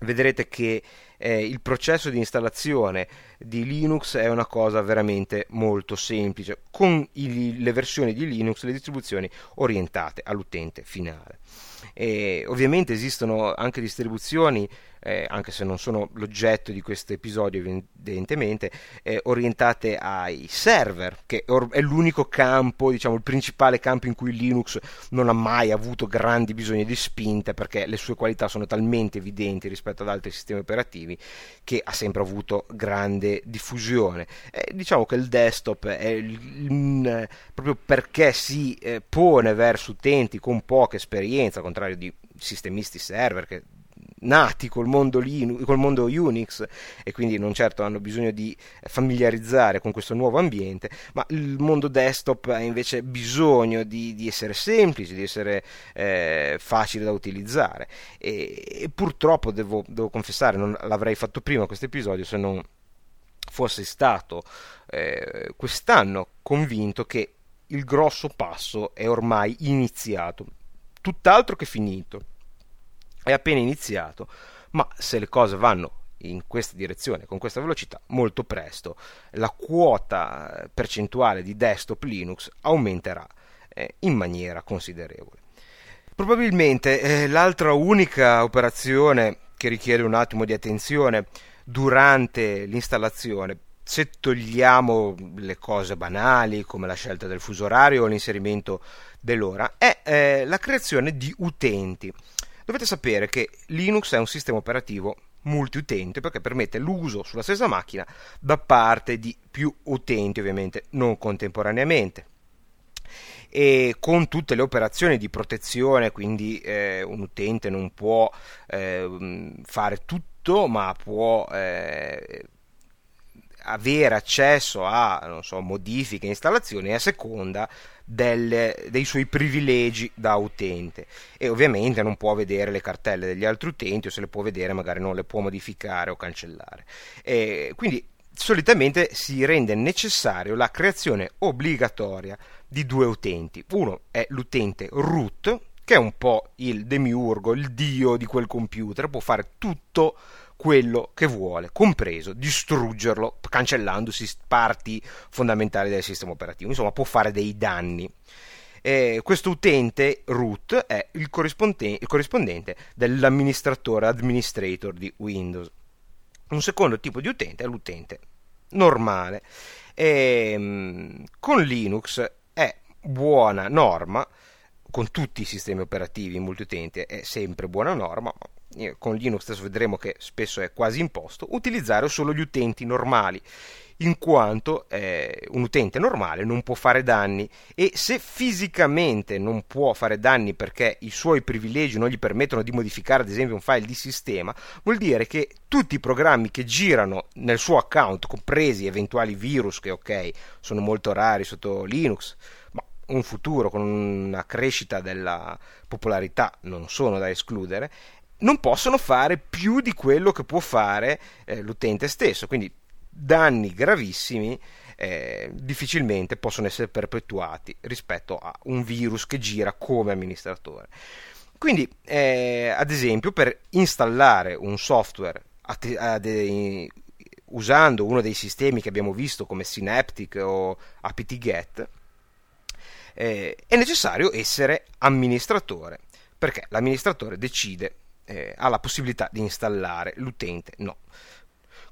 vedrete che eh, il processo di installazione di Linux è una cosa veramente molto semplice con i, le versioni di Linux, le distribuzioni orientate all'utente finale. E ovviamente esistono anche distribuzioni eh, anche se non sono l'oggetto di questo episodio evidentemente, eh, orientate ai server, che è l'unico campo, diciamo il principale campo in cui Linux non ha mai avuto grandi bisogni di spinta perché le sue qualità sono talmente evidenti rispetto ad altri sistemi operativi che ha sempre avuto grande diffusione. Eh, diciamo che il desktop è il, il, proprio perché si eh, pone verso utenti con poca esperienza, al contrario di sistemisti server che nati col mondo, Linux, col mondo Unix e quindi non certo hanno bisogno di familiarizzare con questo nuovo ambiente, ma il mondo desktop ha invece bisogno di, di essere semplice, di essere eh, facile da utilizzare. E, e purtroppo devo, devo, confessare, non l'avrei fatto prima questo episodio se non fosse stato eh, quest'anno convinto che il grosso passo è ormai iniziato, tutt'altro che finito, è appena iniziato, ma se le cose vanno in questa direzione, con questa velocità, molto presto la quota percentuale di desktop Linux aumenterà eh, in maniera considerevole. Probabilmente eh, l'altra unica operazione che richiede un attimo di attenzione durante l'installazione se togliamo le cose banali come la scelta del fuso orario o l'inserimento dell'ora, è eh, la creazione di utenti. Dovete sapere che Linux è un sistema operativo multiutente perché permette l'uso sulla stessa macchina da parte di più utenti, ovviamente non contemporaneamente. E con tutte le operazioni di protezione, quindi eh, un utente non può eh, fare tutto, ma può eh, avere accesso a so, modifiche installazioni a seconda delle, dei suoi privilegi da utente e ovviamente non può vedere le cartelle degli altri utenti o se le può vedere magari non le può modificare o cancellare. E quindi solitamente si rende necessario la creazione obbligatoria di due utenti. Uno è l'utente root, che è un po' il demiurgo, il dio di quel computer, può fare tutto quello che vuole, compreso distruggerlo cancellandosi parti fondamentali del sistema operativo. Insomma, può fare dei danni. Eh, questo utente root è il, corrispondente, il corrispondente dell'amministratore administrator di Windows. Un secondo tipo di utente è l'utente normale. E, ehm, con Linux è buona norma, con tutti i sistemi operativi multiutente è sempre buona norma, ma con Linux adesso vedremo che spesso è quasi imposto, utilizzare solo gli utenti normali, in quanto eh, un utente normale non può fare danni. E se fisicamente non può fare danni perché i suoi privilegi non gli permettono di modificare ad esempio un file di sistema, vuol dire che tutti i programmi che girano nel suo account, compresi eventuali virus che ok sono molto rari sotto Linux, ma un futuro con una crescita della popolarità non sono da escludere, non possono fare più di quello che può fare eh, l'utente stesso, quindi danni gravissimi eh, difficilmente possono essere perpetuati rispetto a un virus che gira come amministratore. Quindi, eh, ad esempio, per installare un software at- ad- usando uno dei sistemi che abbiamo visto come Synaptic o apt-get, eh, è necessario essere amministratore, perché l'amministratore decide eh, ha la possibilità di installare, l'utente no.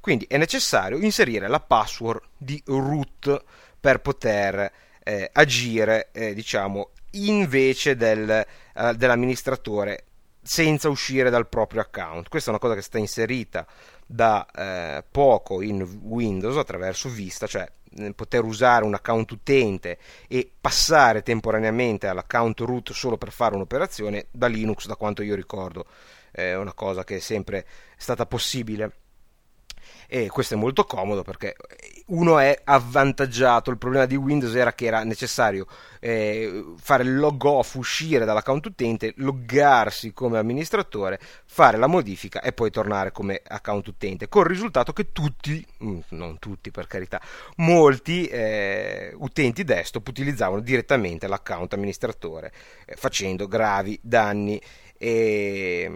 Quindi è necessario inserire la password di root per poter eh, agire, eh, diciamo, invece del, eh, dell'amministratore senza uscire dal proprio account. Questa è una cosa che sta inserita da eh, poco in Windows attraverso Vista, cioè poter usare un account utente e passare temporaneamente all'account root solo per fare un'operazione da Linux, da quanto io ricordo è una cosa che è sempre stata possibile. E questo è molto comodo perché uno è avvantaggiato il problema di Windows era che era necessario eh, fare il log off uscire dall'account utente loggarsi come amministratore fare la modifica e poi tornare come account utente con il risultato che tutti mm, non tutti per carità molti eh, utenti desktop utilizzavano direttamente l'account amministratore eh, facendo gravi danni e,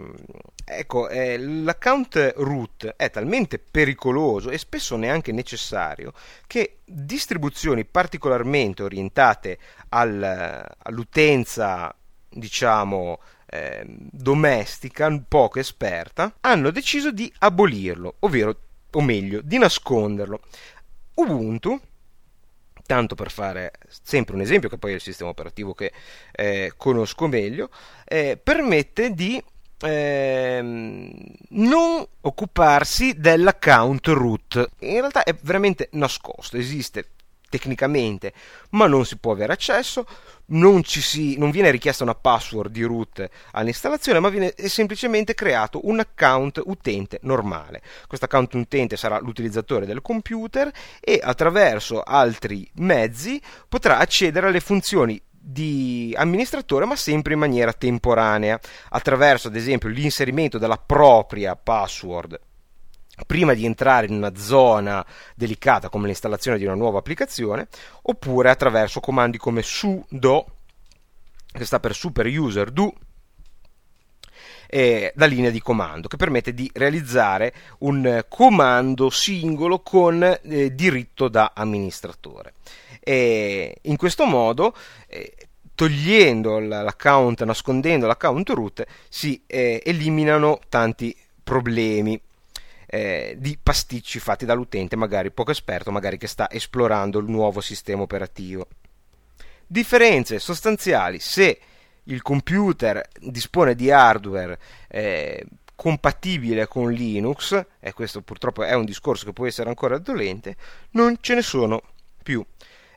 ecco, eh, l'account root è talmente pericoloso e spesso neanche necessario che distribuzioni particolarmente orientate al, all'utenza, diciamo, eh, domestica, poco esperta, hanno deciso di abolirlo, ovvero, o meglio, di nasconderlo. Ubuntu tanto per fare sempre un esempio, che poi è il sistema operativo che eh, conosco meglio, eh, permette di eh, non occuparsi dell'account root. In realtà è veramente nascosto, esiste tecnicamente, ma non si può avere accesso, non, si, non, viene richiesta una password di root all'installazione, ma viene semplicemente creato un account utente normale. Questo account utente sarà l'utilizzatore del computer e attraverso altri mezzi potrà accedere alle funzioni di amministratore ma sempre in maniera temporanea attraverso ad esempio l'inserimento della propria password prima di entrare in una zona delicata come l'installazione di una nuova applicazione, oppure attraverso comandi come sudo, che sta per super user do, eh, da linea di comando, che permette di realizzare un comando singolo con eh, diritto da amministratore. E in questo modo eh, togliendo l'account, nascondendo l'account root, si eh, eliminano tanti problemi eh, di pasticci fatti dall'utente, magari poco esperto, magari che sta esplorando il nuovo sistema operativo. Differenze sostanziali se il computer dispone di hardware eh, compatibile con Linux, e questo purtroppo è un discorso che può essere ancora dolente, non ce ne sono più.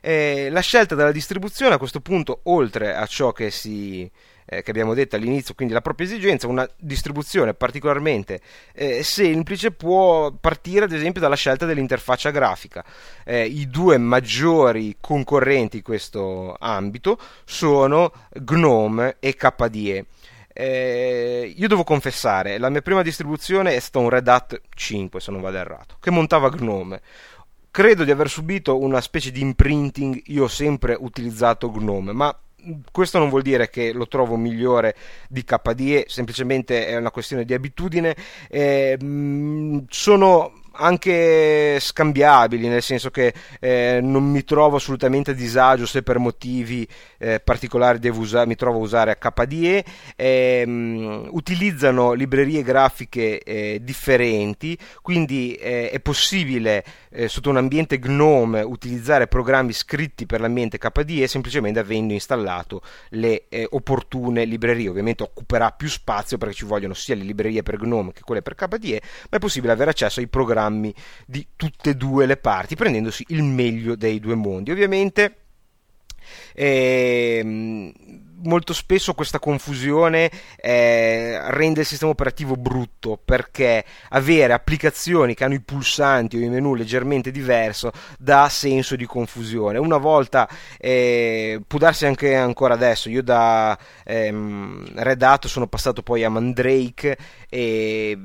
Eh, la scelta della distribuzione a questo punto, oltre a ciò che si, eh, che abbiamo detto all'inizio, quindi la propria esigenza, una distribuzione particolarmente eh, semplice può partire ad esempio dalla scelta dell'interfaccia grafica. Eh, I due maggiori concorrenti in questo ambito sono GNOME e KDE. Eh, io devo confessare, la mia prima distribuzione è stata un Red Hat 5, se non vado errato, che montava GNOME credo di aver subito una specie di imprinting, io ho sempre utilizzato Gnome, ma questo non vuol dire che lo trovo migliore di KDE, semplicemente è una questione di abitudine. Eh, sono anche scambiabili, nel senso che eh, non mi trovo assolutamente a disagio se per motivi eh, particolari usa- mi trovo a usare HDE, ehm, utilizzano librerie grafiche eh, differenti, quindi eh, è possibile eh, sotto un ambiente GNOME utilizzare programmi scritti per l'ambiente KDE semplicemente avendo installato le eh, opportune librerie, ovviamente occuperà più spazio perché ci vogliono sia le librerie per GNOME che quelle per KDE, ma è possibile avere accesso ai programmi programmi di tutte e due le parti, prendendosi il meglio dei due mondi. Ovviamente ehm, molto spesso questa confusione eh, rende il sistema operativo brutto perché avere applicazioni che hanno i pulsanti o i menu leggermente diverso dà senso di confusione. Una volta eh, può darsi anche ancora adesso. Io da ehm, Red Hat sono passato poi a Mandrake e,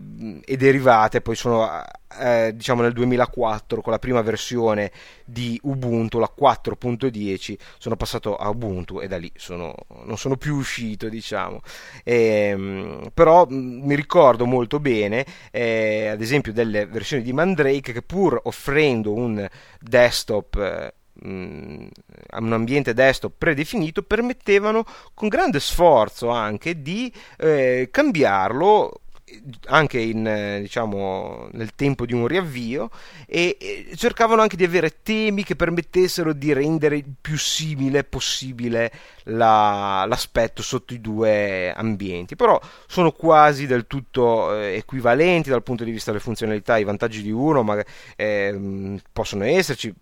e derivate, poi sono eh, diciamo nel 2004 con la prima versione di Ubuntu, la 4.10, sono passato a Ubuntu e da lì sono, non sono più uscito, diciamo. E, ehm, però mh, mi ricordo molto bene, eh, ad esempio, delle versioni di Mandrake che pur offrendo un desktop eh, un ambiente desktop predefinito permettevano con grande sforzo anche di eh, cambiarlo anche in, eh, diciamo, nel tempo di un riavvio e, e, cercavano anche di avere temi che permettessero di rendere il più simile possibile la, l'aspetto sotto i due ambienti. Però sono quasi del tutto eh, equivalenti dal punto di vista delle funzionalità i vantaggi di uno ma, eh, possono esserci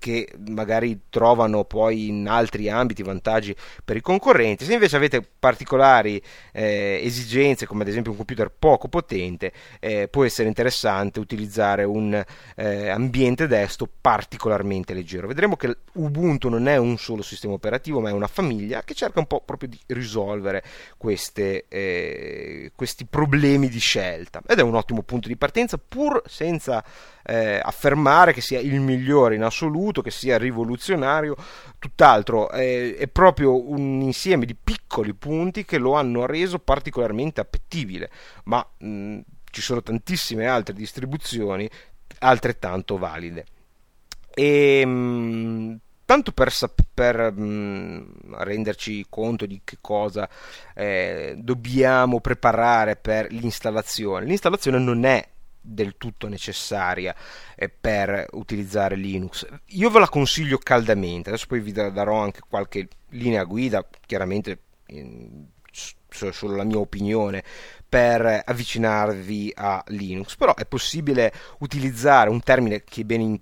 che magari trovano poi in altri ambiti vantaggi per i concorrenti. Se invece avete particolari eh, esigenze, come ad esempio un computer poco potente, eh, può essere interessante utilizzare un eh, ambiente desktop particolarmente leggero. Vedremo che Ubuntu non è un solo sistema operativo, ma è una famiglia che cerca un po' proprio di risolvere queste, eh, questi problemi di scelta ed è un ottimo punto di partenza pur senza eh, affermare che sia il migliore in assoluto, che sia rivoluzionario, tutt'altro, eh, è proprio un insieme di piccoli punti che lo hanno reso particolarmente appetibile, ma mh, ci sono tantissime altre distribuzioni altrettanto valide. E, mh, tanto per, per mh, renderci conto di che cosa eh, dobbiamo preparare per l'installazione. L'installazione non è del tutto necessaria eh, per utilizzare Linux. Io ve la consiglio caldamente, adesso poi vi darò anche qualche linea guida, chiaramente solo la mia opinione, per avvicinarvi a Linux, però è possibile utilizzare un termine che è bene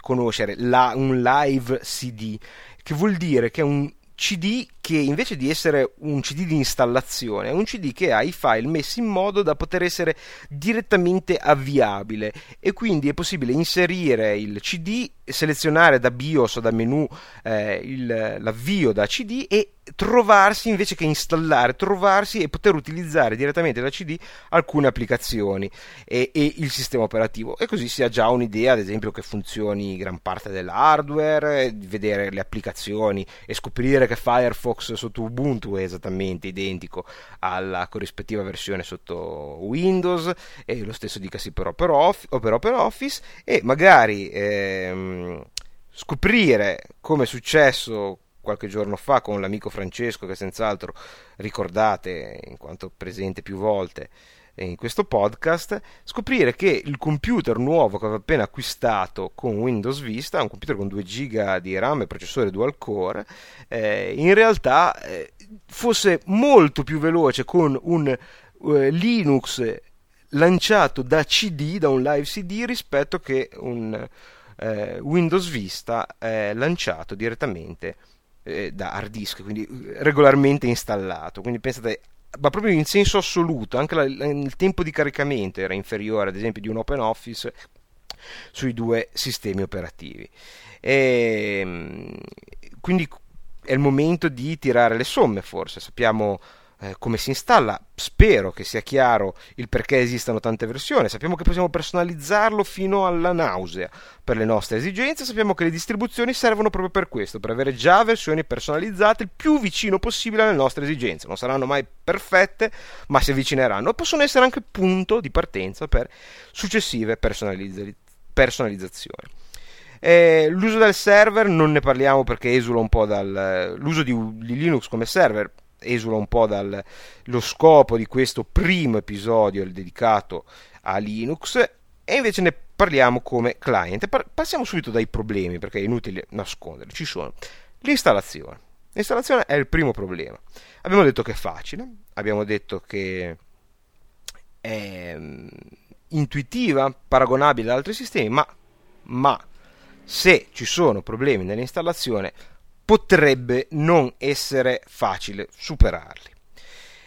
conoscere, la, un live CD, che vuol dire che è un CD che invece di essere un CD di installazione è un CD che ha i file messi in modo da poter essere direttamente avviabile. E quindi è possibile inserire il CD, selezionare da BIOS o da menu eh, il, l'avvio da CD e trovarsi invece che installare, trovarsi e poter utilizzare direttamente da CD alcune applicazioni e, e, il sistema operativo. E così si ha già un'idea ad esempio che funzioni gran parte dell'hardware, vedere le applicazioni e scoprire che Firefox sotto Ubuntu è esattamente identico alla corrispettiva versione sotto Windows e lo stesso dicasi per OpenOffice, per OpenOffice e magari ehm, scoprire come è successo qualche giorno fa con l'amico Francesco che senz'altro ricordate in quanto presente più volte in questo podcast, scoprire che il computer nuovo che aveva appena acquistato con Windows Vista, un computer con 2 GB di RAM e processore dual core, eh, in realtà eh, fosse molto più veloce con un eh, Linux lanciato da CD, da un live CD, rispetto che un eh, Windows Vista lanciato direttamente eh, da hard disk, quindi eh, regolarmente installato. Quindi pensate, ma proprio in senso assoluto, anche la, il tempo di caricamento era inferiore, ad esempio, di un OpenOffice sui due sistemi operativi. E, ehm, quindi è il momento di tirare le somme, forse. Sappiamo eh, come si installa. Spero che sia chiaro il perché esistano tante versioni. Sappiamo che possiamo personalizzarlo fino alla nausea per le nostre esigenze. Sappiamo che le distribuzioni servono proprio per questo, per avere già versioni personalizzate il più vicino possibile alle nostre esigenze. Non saranno mai perfette, ma si avvicineranno e possono essere anche punto di partenza per successive personalizz- personalizzazioni. Eh, l'uso del server non ne parliamo perché esula un po' dall'uso di Linux come server esula un po' dallo scopo di questo primo episodio dedicato a Linux e invece ne parliamo come client. passiamo subito dai problemi perché è inutile nasconderli, ci sono. L'installazione. L'installazione è il primo problema. Abbiamo detto che è facile, abbiamo detto che è mm, intuitiva, paragonabile ad altri sistemi, ma, ma se ci sono problemi nell'installazione potrebbe non essere facile superarli.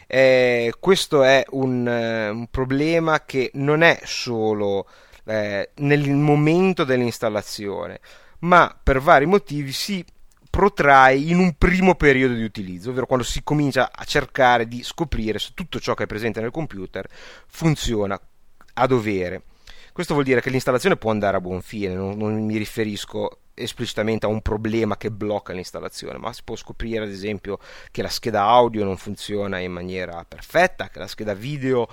Eh, questo è un, uh, un, problema che non è solo eh, nel momento dell'installazione, ma per vari motivi si protrae in un primo periodo di utilizzo, ovvero quando si comincia a cercare di scoprire se tutto ciò che è presente nel computer funziona a dovere. Questo vuol dire che l'installazione può andare a buon fine, non, non mi riferisco esplicitamente a un problema che blocca l'installazione, ma si può scoprire ad esempio che la scheda audio non funziona in maniera perfetta, che la scheda video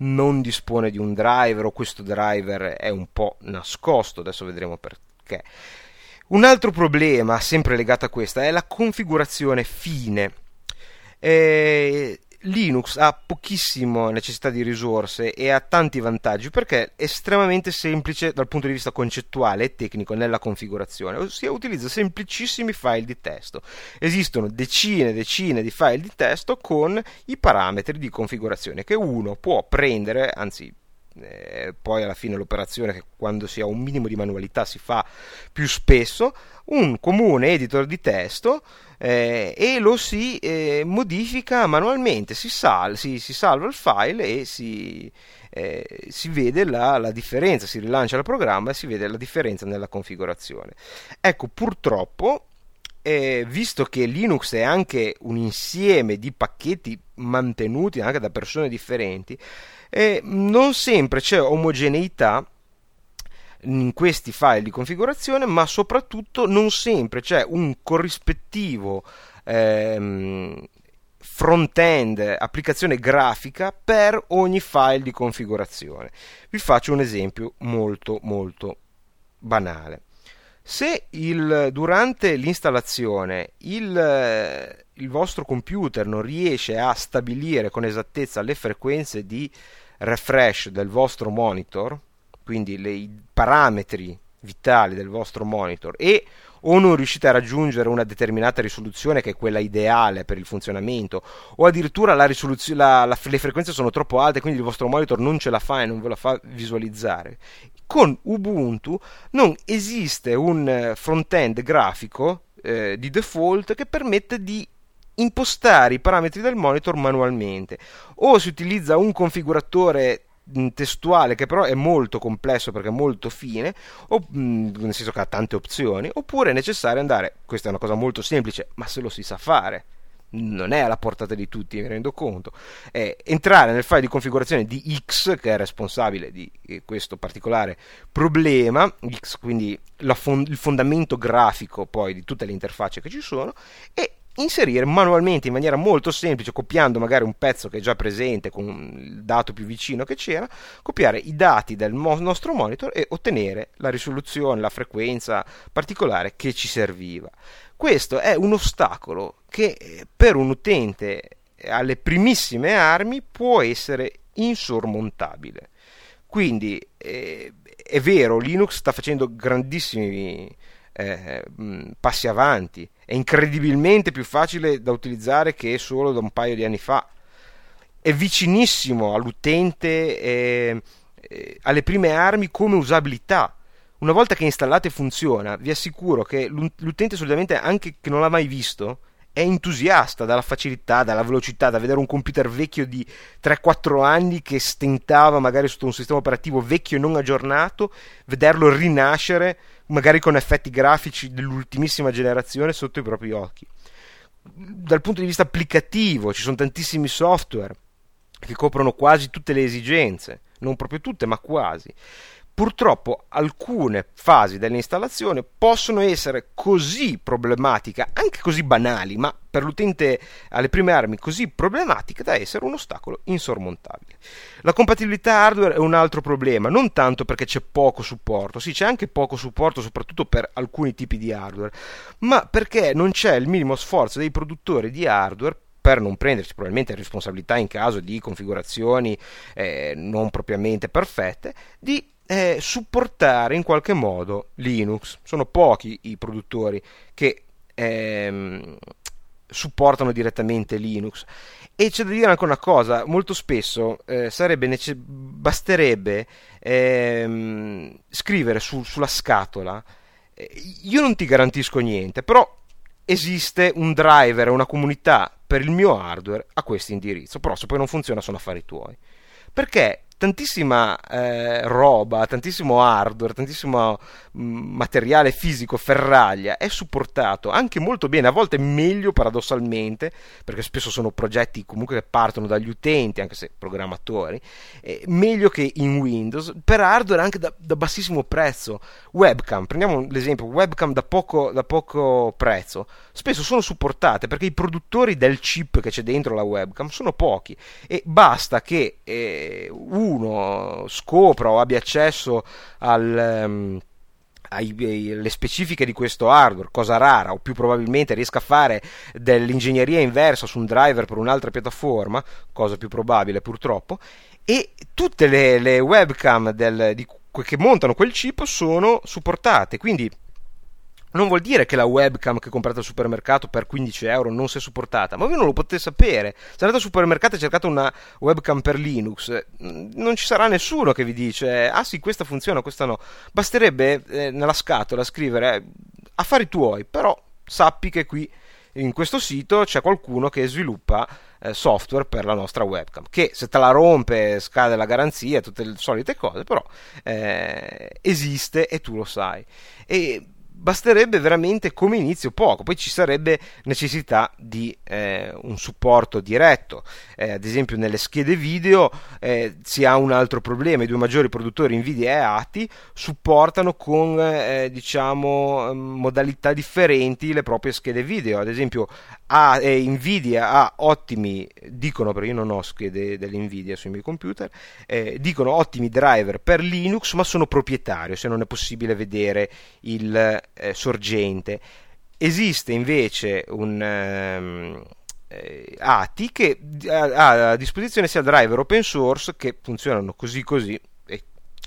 non dispone di un driver o questo driver è un po' nascosto, adesso vedremo perché. Un altro problema, sempre legato a questa, è la configurazione fine. Eh, Linux ha pochissima necessità di risorse e ha tanti vantaggi perché è estremamente semplice dal punto di vista concettuale e tecnico nella configurazione, ossia utilizza semplicissimi file di testo. Esistono decine e decine di file di testo con i parametri di configurazione che uno può prendere, anzi eh, poi alla fine l'operazione che quando si ha un minimo di manualità si fa più spesso, un comune editor di testo eh, e lo si eh, modifica manualmente, si, sal- si, si, salva il file e si, eh, si vede la, la, differenza, si rilancia il programma e si vede la differenza nella configurazione. Ecco, purtroppo, eh, visto che Linux è anche un insieme di pacchetti mantenuti anche da persone differenti, eh, non sempre c'è omogeneità in questi file di configurazione, ma soprattutto non sempre c'è un corrispettivo ehm, front-end, applicazione grafica per ogni file di configurazione. Vi faccio un esempio molto molto banale. Se il, durante l'installazione il, il vostro computer non riesce a stabilire con esattezza le frequenze di refresh del vostro monitor, quindi le, i parametri vitali del vostro monitor e o non riuscite a raggiungere una determinata risoluzione che è quella ideale per il funzionamento, o addirittura la la, la, le frequenze sono troppo alte, quindi il vostro monitor non ce la fa e non ve la fa visualizzare. Con Ubuntu non esiste un front-end grafico eh, di default che permette di impostare i parametri del monitor manualmente o si utilizza un configuratore testuale che però è molto complesso perché è molto fine o, nel senso che ha tante opzioni oppure è necessario andare questa è una cosa molto semplice ma se lo si sa fare. Non è alla portata di tutti, mi rendo conto, è entrare nel file di configurazione di X, che è responsabile di eh, questo particolare problema, X quindi fond- il fondamento grafico poi di tutte le interfacce che ci sono, e inserire manualmente in maniera molto semplice, copiando magari un pezzo che è già presente con il dato più vicino che c'era, copiare i dati del mo- nostro monitor e ottenere la risoluzione, la frequenza particolare che ci serviva. Questo è un ostacolo che eh, per un utente alle primissime armi può essere insormontabile. Quindi eh, è vero, Linux sta facendo grandissimi eh, passi avanti, è incredibilmente più facile da utilizzare che solo da un paio di anni fa. È vicinissimo all'utente, eh, eh, alle prime armi come usabilità. Una volta che installate funziona, vi assicuro che l'utente solitamente, anche che non l'ha mai visto, è entusiasta dalla facilità, dalla velocità, da vedere un computer vecchio di 3-4 anni che stentava magari sotto un sistema operativo vecchio e non aggiornato, vederlo rinascere, magari con effetti grafici dell'ultimissima generazione sotto i propri occhi. Dal punto di vista applicativo ci sono tantissimi software che coprono quasi tutte le esigenze, non proprio tutte, ma quasi. Purtroppo alcune fasi dell'installazione possono essere così problematiche, anche così banali, ma per l'utente alle prime armi così problematiche da essere un ostacolo insormontabile. La compatibilità hardware è un altro problema, non tanto perché c'è poco supporto, sì c'è anche poco supporto soprattutto per alcuni tipi di hardware, ma perché non c'è il minimo sforzo dei produttori di hardware per non prendersi probabilmente responsabilità in caso di configurazioni eh, non propriamente perfette, di eh, supportare in qualche modo Linux. Sono pochi i produttori che ehm, supportano direttamente Linux. E c'è da dire anche una cosa, molto spesso eh, nece- basterebbe ehm, scrivere su- sulla scatola, eh, io non ti garantisco niente, però esiste un driver, una comunità per il mio hardware a questo indirizzo, però se poi non funziona sono affari tuoi. Perché tantissima eh, roba, tantissimo hardware, tantissimo mm, materiale fisico, ferraglia è supportato anche molto bene, a volte meglio paradossalmente, perché spesso sono progetti comunque che partono dagli utenti, anche se programmatori, eh, meglio che in Windows, per hardware anche da, da, bassissimo prezzo. Webcam, prendiamo l'esempio, webcam da poco, da poco prezzo, spesso sono supportate perché i produttori del chip che c'è dentro la webcam sono pochi. E basta che eh, uno scopra o abbia accesso al... Um, alle specifiche di questo hardware, cosa rara, o più probabilmente riesca a fare dell'ingegneria inversa su un driver per un'altra piattaforma, cosa più probabile purtroppo, e tutte le, le webcam del, di, che montano quel chip sono supportate, quindi non vuol dire che la webcam che comprate al supermercato per 15 euro non sia supportata, ma voi non lo potete sapere. Se andate al supermercato e cercate una webcam per Linux, mm, non ci sarà nessuno che vi dice: Ah sì, questa funziona, questa no. Basterebbe eh, nella scatola scrivere eh, affari tuoi, però sappi che qui in questo sito c'è qualcuno che sviluppa eh, software per la nostra webcam che se te la rompe scade la garanzia tutte le solite cose però eh, esiste e tu lo sai e basterebbe veramente come inizio poco, poi ci sarebbe necessità di eh, un supporto diretto, eh, ad esempio nelle schede video eh, si ha un altro problema, i due maggiori produttori Nvidia e ATI supportano con eh, diciamo modalità differenti le proprie schede video, ad esempio ha, eh, Nvidia ha ottimi, dicono perché io non ho schede dell'Nvidia sui miei computer, eh, dicono ottimi driver per Linux ma sono proprietario, se non è possibile vedere il eh, sorgente. Esiste invece un ehm, eh, ATI che ha a disposizione sia driver open source che funzionano così così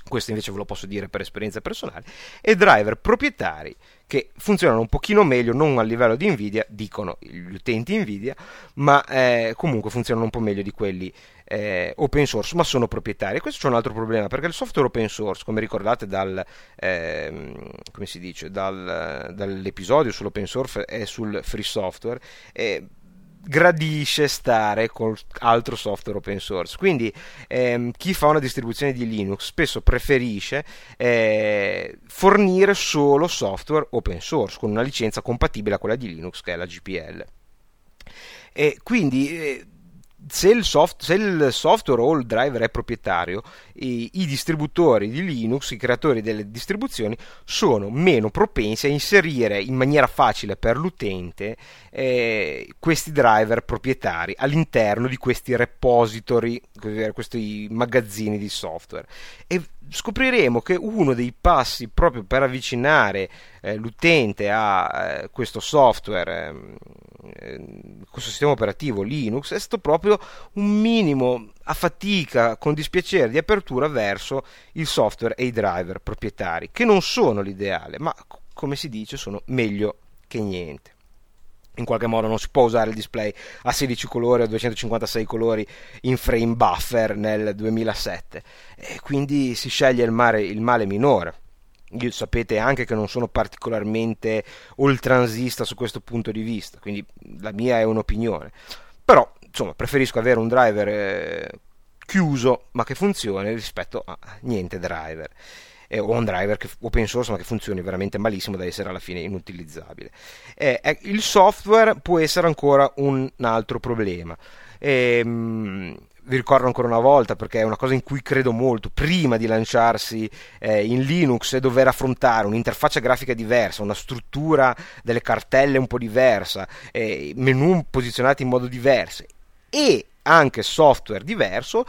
questo invece ve lo posso dire per esperienza personale, e driver proprietari che funzionano un pochino meglio, non a livello di Nvidia, dicono gli utenti Nvidia, ma eh, comunque funzionano un po' meglio di quelli eh, open source, ma sono proprietari. E questo c'è un altro problema, perché il software open source, come ricordate dal, eh, come dice, dal, dall'episodio sull'open source e sul free software, eh, gradisce stare con altro software open source. Quindi ehm, chi fa una distribuzione di Linux spesso preferisce eh, fornire solo software open source con una licenza compatibile a quella di Linux che è la GPL. E quindi eh, se il, soft, se il, software o il driver è proprietario, i, i, distributori di Linux, i creatori delle distribuzioni, sono meno propensi a inserire in maniera facile per l'utente eh, questi driver proprietari all'interno di questi repository, questi magazzini di software. E scopriremo che uno dei passi proprio per avvicinare eh, l'utente a eh, questo software, ehm, eh, questo sistema operativo Linux, è stato proprio un minimo a fatica, con dispiacere di apertura verso il software e i driver proprietari, che non sono l'ideale, ma come si dice sono meglio che niente in qualche modo non si può usare il display a 16 colori o 256 colori in frame buffer nel 2007 e quindi si sceglie il, mare, il male minore. Io sapete anche che non sono particolarmente oltranzista su questo punto di vista, quindi la mia è un'opinione. Però, insomma, preferisco avere un driver eh, chiuso ma che funzioni rispetto a niente driver eh, o un driver che, open source ma che funzioni veramente malissimo da essere alla fine inutilizzabile. Eh, il software può essere ancora un altro problema. Ehm, vi ricordo ancora una volta perché è una cosa in cui credo molto, prima di lanciarsi eh, in Linux e dover affrontare un'interfaccia grafica diversa, una struttura delle cartelle un po' diversa, eh, menu posizionati in modo diverso e anche software diverso,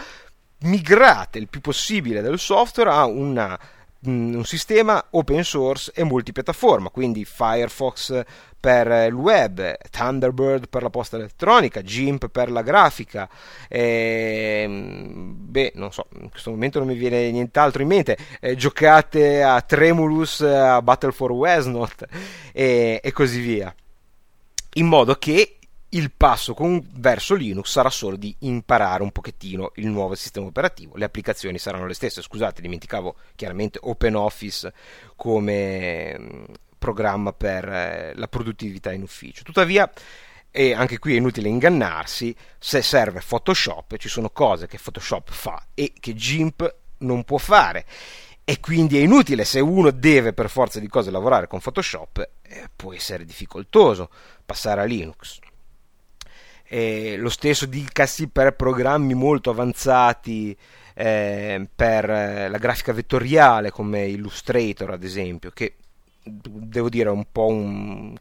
migrate il più possibile del software a una un sistema open source e multipiattaforma, quindi Firefox per il web, Thunderbird per la posta elettronica, GIMP per la grafica, e, ehm, beh, non so, in questo momento non mi viene nient'altro in mente, eh, giocate a Tremulus, a Battle for Westnot e, e così via. In modo che il passo con, verso Linux sarà solo di imparare un pochettino il nuovo sistema operativo. Le applicazioni saranno le stesse. Scusate, dimenticavo chiaramente OpenOffice come mm, programma per eh, la produttività in ufficio. Tuttavia, e anche qui è inutile ingannarsi, se serve Photoshop, ci sono cose che Photoshop fa e che GIMP non può fare. E quindi è inutile se uno deve per forza di cose lavorare con Photoshop, eh, può essere difficoltoso passare a Linux eh, lo stesso dicasi per programmi molto avanzati eh, per eh, la grafica vettoriale come Illustrator ad esempio che devo dire è un po' un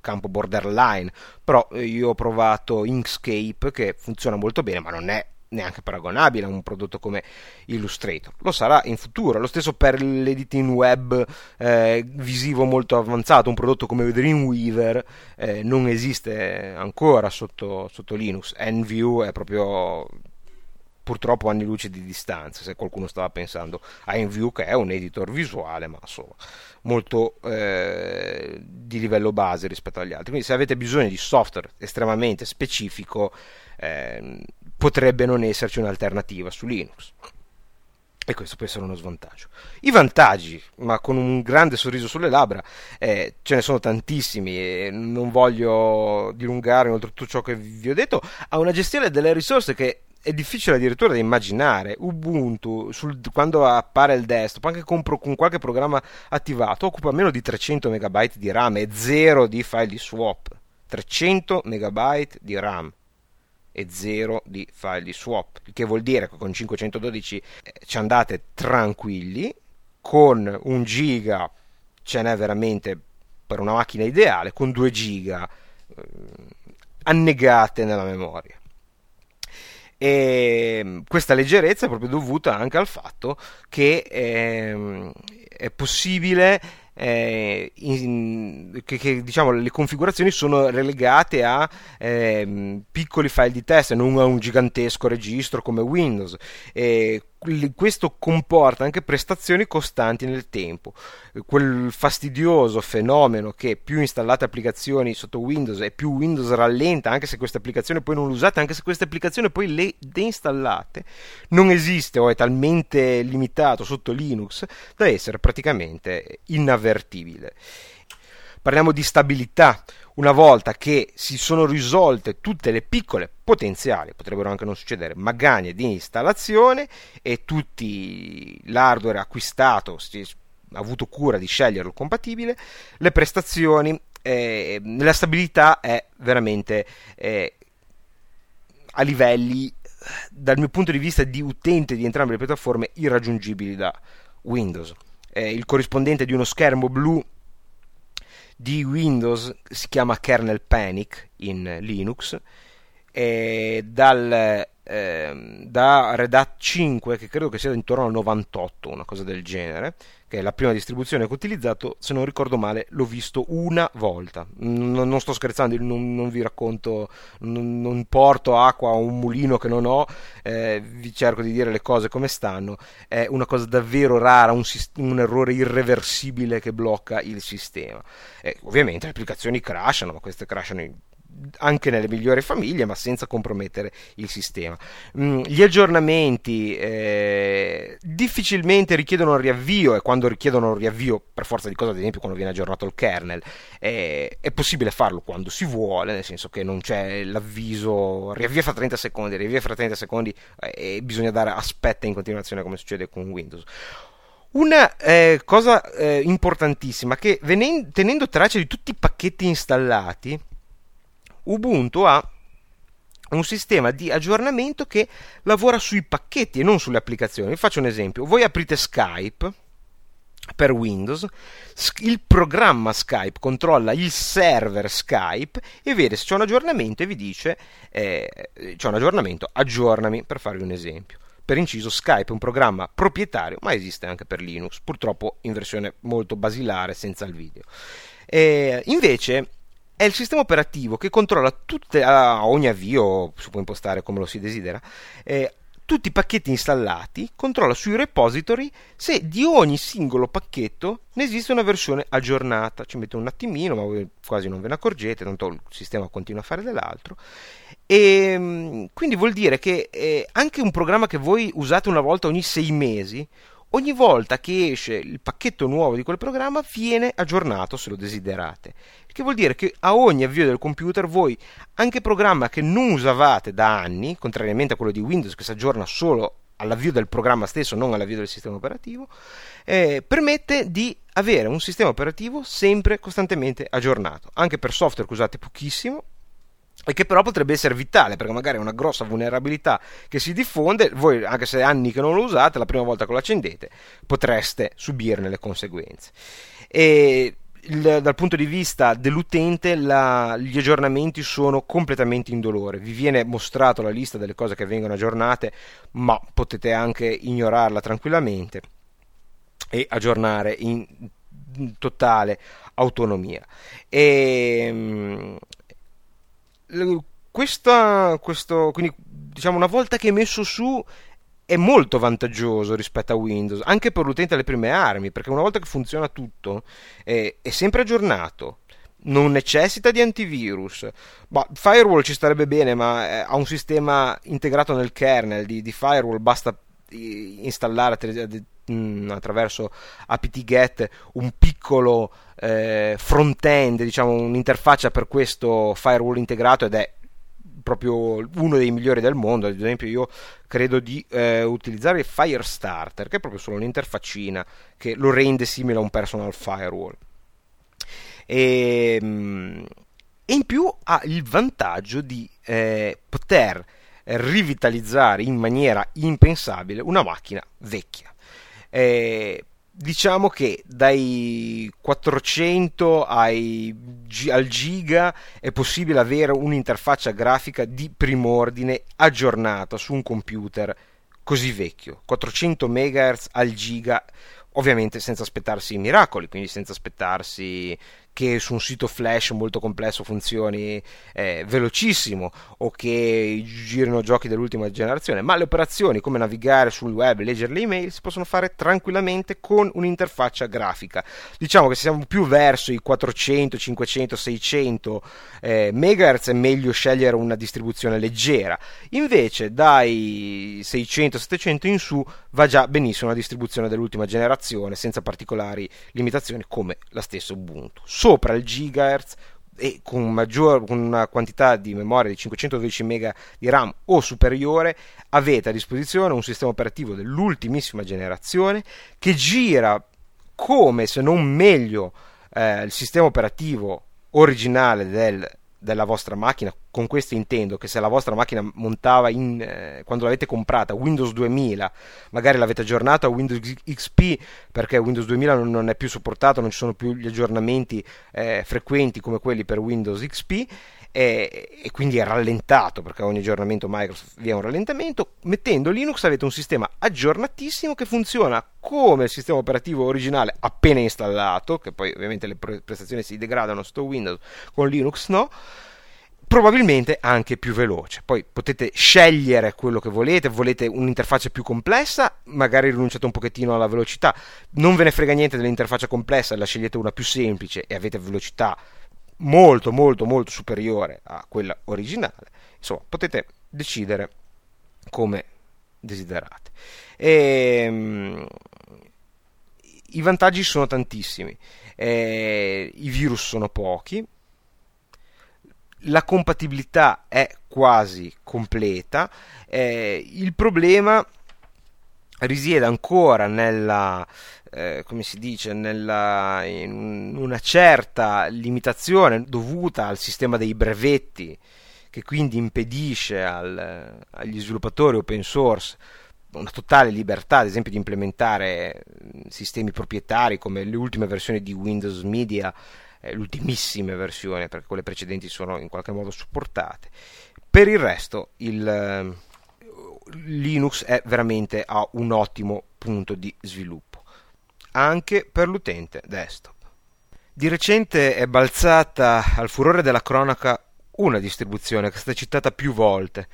campo borderline però eh, io ho provato Inkscape che funziona molto bene ma non è neanche paragonabile a un prodotto come Illustrator. Lo sarà in futuro. Lo stesso per l'editing web eh, visivo molto avanzato. Un prodotto come Dreamweaver eh, non esiste ancora sotto, sotto Linux. NView è proprio purtroppo anni luce di distanza se qualcuno stava pensando a InView che è un editor visuale ma insomma molto eh, di livello base rispetto agli altri quindi se avete bisogno di software estremamente specifico eh, potrebbe non esserci un'alternativa su Linux. E questo può essere uno svantaggio. I vantaggi, ma con un grande sorriso sulle labbra, eh, ce ne sono tantissimi e non voglio dilungare oltre tutto ciò che vi ho detto, ha una gestione delle risorse che è difficile addirittura da immaginare. Ubuntu, sul, quando appare il desktop, anche con, con, qualche programma attivato, occupa meno di 300 MB di RAM e zero di file di swap. 300 MB di RAM e 0 di file di swap, il che vuol dire che con 512 eh, ci andate tranquilli, con un giga ce n'è veramente per una macchina ideale, con 2 giga eh, annegate nella memoria. E questa leggerezza è proprio dovuta anche al fatto che eh, è possibile eh, in, che, che, diciamo, le configurazioni sono relegate a eh, piccoli file di test, non a un gigantesco registro come Windows. E questo comporta anche prestazioni costanti nel tempo. Quel fastidioso fenomeno che più installate applicazioni sotto Windows e più Windows rallenta, anche se queste applicazioni poi non le usate, anche se queste applicazioni poi le deinstallate, non esiste o è talmente limitato sotto Linux da essere praticamente inavvertibile. Parliamo di stabilità. Una volta che si sono risolte tutte le piccole potenziali, potrebbero anche non succedere, magagne di installazione e tutti l'hardware acquistato si è avuto cura di sceglierlo compatibile, le prestazioni, eh, la stabilità è veramente eh, a livelli, dal mio punto di vista di utente di entrambe le piattaforme, irraggiungibili da Windows. Eh, il corrispondente di uno schermo blu di Windows si chiama kernel panic in Linux e dal, eh, da Red Hat 5 che credo che sia intorno al 98 una cosa del genere che è la prima distribuzione che ho utilizzato se non ricordo male l'ho visto una volta. Non, non sto scherzando non, non vi racconto non, non, porto acqua a un mulino che non ho eh, vi cerco di dire le cose come stanno. È una cosa davvero rara un, un errore irreversibile che blocca il sistema. Eh, ovviamente le applicazioni crashano ma queste crashano in anche nelle migliori famiglie, ma senza compromettere il sistema. Mm, gli aggiornamenti eh, difficilmente richiedono un riavvio, e quando richiedono un riavvio, per forza di cosa, ad esempio, quando viene aggiornato il kernel, eh, è possibile farlo quando si vuole, nel senso che non c'è l'avviso riavvia fra 30 secondi, riavvia fra 30 secondi eh, e bisogna dare aspetta in continuazione come succede con Windows. Una eh, cosa eh, importantissima che venendo, tenendo traccia di tutti i pacchetti installati, Ubuntu ha un sistema di aggiornamento che lavora sui pacchetti e non sulle applicazioni. faccio un esempio: voi aprite Skype per Windows, il programma Skype controlla il server Skype e vede se c'è un aggiornamento e vi dice eh, c'è un aggiornamento, aggiornami per farvi un esempio. Per inciso, Skype è un programma proprietario, ma esiste anche per Linux, purtroppo in versione molto basilare, senza il video. E invece è il sistema operativo che controlla tutte, a ogni avvio, si può impostare come lo si desidera, eh, tutti i pacchetti installati, controlla sui repository se di ogni singolo pacchetto ne esiste una versione aggiornata. Ci mette un attimino, ma voi quasi non ve ne accorgete, tanto il sistema continua a fare dell'altro. E ehm, quindi vuol dire che eh, anche un programma che voi usate una volta ogni sei mesi ogni volta che esce il pacchetto nuovo di quel programma viene aggiornato se lo desiderate. Il che vuol dire che a ogni avvio del computer voi, anche programma che non usavate da anni, contrariamente a quello di Windows che si aggiorna solo all'avvio del programma stesso, non all'avvio del sistema operativo, eh, permette di avere un sistema operativo sempre costantemente aggiornato, anche per software che usate pochissimo, e che però potrebbe essere vitale perché magari è una grossa vulnerabilità che si diffonde, voi anche se anni che non lo usate, la prima volta che lo accendete potreste subirne le conseguenze. E il, dal punto di vista dell'utente la, gli aggiornamenti sono completamente indolore, vi viene mostrato la lista delle cose che vengono aggiornate, ma potete anche ignorarla tranquillamente e aggiornare in totale autonomia. E, questa, questo, quindi diciamo una volta che è messo su è molto vantaggioso rispetto a Windows, anche per l'utente alle prime armi, perché una volta che funziona tutto è, è sempre aggiornato, non necessita di antivirus. Bah, firewall ci starebbe bene, ma eh, ha un sistema integrato nel kernel di, di firewall, basta installare mm, attraverso apt-get un piccolo eh, front-end, diciamo un'interfaccia per questo firewall integrato ed è proprio uno dei migliori del mondo. Ad esempio, io credo di eh, utilizzare Firestarter, che è proprio solo un'interfaccina che lo rende simile a un personal firewall. E, ehm, e in più ha il vantaggio di eh, poter rivitalizzare in maniera impensabile una macchina vecchia. Eh, diciamo che dai 400 ai, al giga è possibile avere un'interfaccia grafica di prim'ordine aggiornata su un computer così vecchio. 400 MHz al giga ovviamente senza aspettarsi miracoli, quindi senza aspettarsi che su un sito flash molto complesso funzioni eh, velocissimo o che girino giochi dell'ultima generazione, ma le operazioni come navigare sul web, leggere le email si possono fare tranquillamente con un'interfaccia grafica. Diciamo che se siamo più verso i 400, 500, 600 eh, MHz è meglio scegliere una distribuzione leggera. Invece dai 600, 700 in su va già benissimo una distribuzione dell'ultima generazione senza particolari limitazioni come la stessa Ubuntu sopra il gigahertz e con, maggior, con una quantità di memoria di 512 MB di RAM o superiore avete a disposizione un sistema operativo dell'ultimissima generazione che gira come se non meglio eh, il sistema operativo originale del della vostra macchina, con questo intendo che se la vostra macchina montava in, eh, quando l'avete comprata Windows 2000, magari l'avete aggiornata a Windows XP perché Windows 2000 non, non è più supportato, non ci sono più gli aggiornamenti eh, frequenti come quelli per Windows XP e, e, quindi è rallentato perché ogni aggiornamento Microsoft vi è un rallentamento. Mettendo Linux avete un sistema aggiornatissimo che funziona come il sistema operativo originale appena installato, che poi ovviamente le prestazioni si degradano sotto Windows, con Linux no probabilmente anche più veloce. Poi potete scegliere quello che volete, volete un'interfaccia più complessa, magari rinunciate un pochettino alla velocità, non ve ne frega niente dell'interfaccia complessa, la scegliete una più semplice e avete velocità molto molto molto superiore a quella originale. Insomma potete decidere come desiderate. E, um, i vantaggi sono tantissimi. Eh, i virus sono pochi. La compatibilità è quasi completa. Eh, il problema risiede ancora nella eh, come si dice, nella, in una certa limitazione dovuta al sistema dei brevetti, che quindi impedisce al, agli sviluppatori open source una totale libertà, ad esempio, di implementare sistemi proprietari come le ultime versioni di Windows Media, eh, l'ultimissime versione, perché quelle precedenti sono in qualche modo supportate. Per il resto, il, Linux è veramente a un ottimo punto di sviluppo anche per l'utente desktop. Di recente è balzata al furore della cronaca una distribuzione che è stata citata più volte,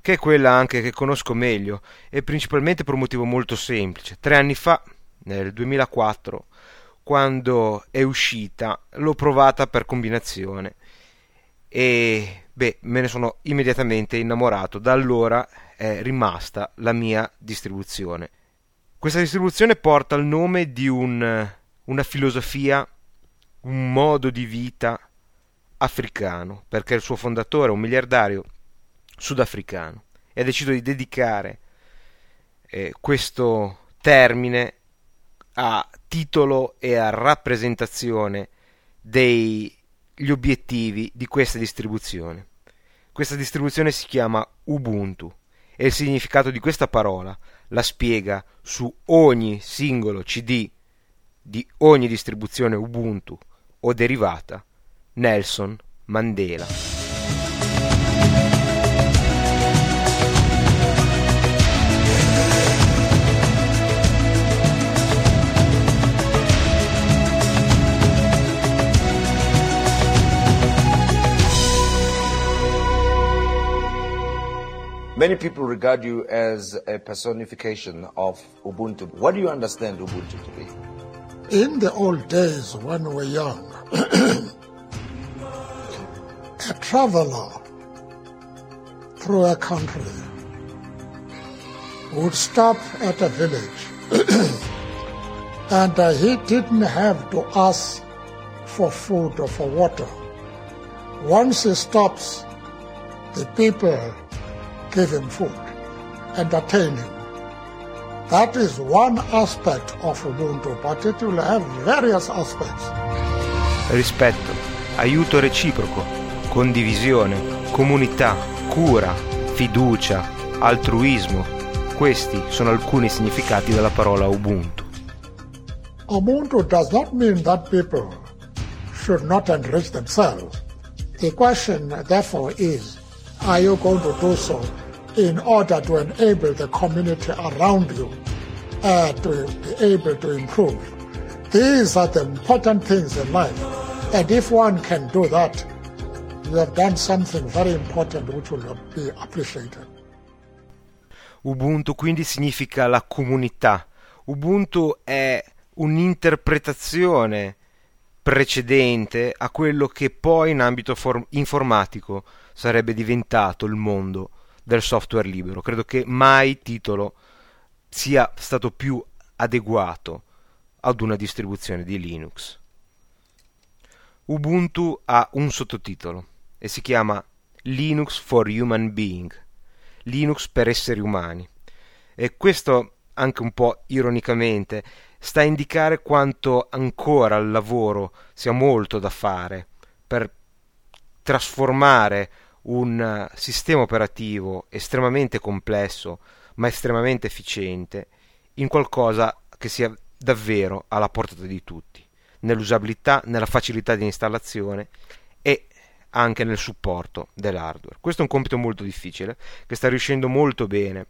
che è quella anche che conosco meglio, e principalmente per un motivo molto semplice. Tre anni fa, nel 2004, quando è uscita, l'ho provata per combinazione e beh, me ne sono immediatamente innamorato. Da allora è rimasta la mia distribuzione. Questa distribuzione porta il nome di un, una filosofia, un modo di vita africano, perché il suo fondatore è un miliardario sudafricano e ha deciso di dedicare eh, questo termine a titolo e a rappresentazione degli obiettivi di questa distribuzione. Questa distribuzione si chiama Ubuntu e il significato di questa parola la spiega su ogni singolo CD di ogni distribuzione Ubuntu o derivata Nelson Mandela. Many people regard you as a personification of Ubuntu. What do you understand Ubuntu to be? In the old days when we were young, a traveler through a country would stop at a village and uh, he didn't have to ask for food or for water. Once he stops, the people give him food, entertain him. That is one aspect of Ubuntu, but it will have various aspects. Rispetto, aiuto reciproco, condivisione, comunità, cura, fiducia, altruismo. Questi sono alcuni significati della parola Ubuntu. Ubuntu does not mean that people should not enrich themselves. The question, therefore, is are you going to do so in order to enable the community around you uh, to be able to improve. These are the important things in life. And if one can do that, you have done something very important which will be appreciated. Ubuntu quindi significa la comunità. Ubuntu è un'interpretazione precedente a quello che poi in ambito for- informatico sarebbe diventato il mondo del software libero. Credo che mai titolo sia stato più adeguato ad una distribuzione di Linux. Ubuntu ha un sottotitolo e si chiama Linux for Human Being, Linux per esseri umani. E questo anche un po' ironicamente sta a indicare quanto ancora al lavoro sia molto da fare per trasformare un sistema operativo estremamente complesso ma estremamente efficiente in qualcosa che sia davvero alla portata di tutti, nell'usabilità, nella facilità di installazione e anche nel supporto dell'hardware. Questo è un compito molto difficile che sta riuscendo molto bene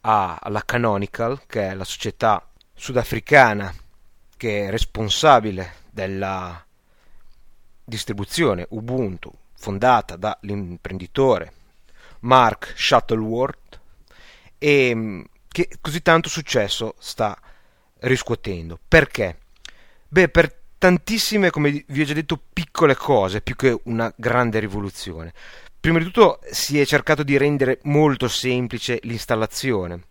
alla Canonical, che è la società sudafricana che è responsabile della distribuzione Ubuntu fondata dall'imprenditore Mark Shuttleworth e mm, che così tanto successo sta riscuotendo. Perché? Beh, per tantissime, come vi ho già detto, piccole cose, più che una grande rivoluzione. Prima di tutto si è cercato di rendere molto semplice l'installazione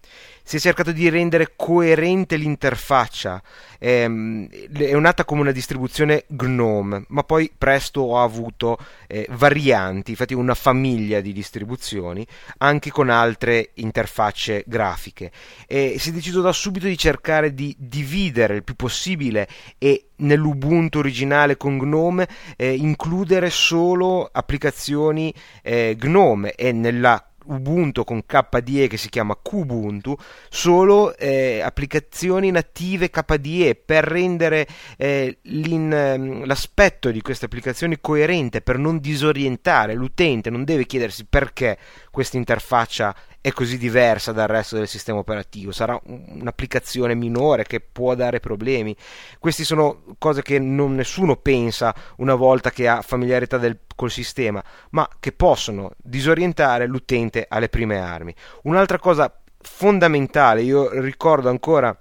si è cercato di rendere coerente l'interfaccia. Ehm, è nata come una distribuzione GNOME, ma poi presto ha avuto eh, varianti, infatti una famiglia di distribuzioni, anche con altre interfacce grafiche. E si è deciso da subito di cercare di dividere il più possibile e nell'Ubuntu originale con GNOME eh, includere solo applicazioni eh, GNOME e nella Ubuntu con KDE che si chiama Kubuntu solo eh, applicazioni native KDE per rendere eh, ehm, l'aspetto di queste applicazioni coerente per non disorientare l'utente non deve chiedersi perché questa interfaccia è così diversa dal resto del sistema operativo, sarà un'applicazione minore che può dare problemi. Queste sono cose che non nessuno pensa una volta che ha familiarità del, col sistema, ma che possono disorientare l'utente alle prime armi. Un'altra cosa fondamentale, io ricordo ancora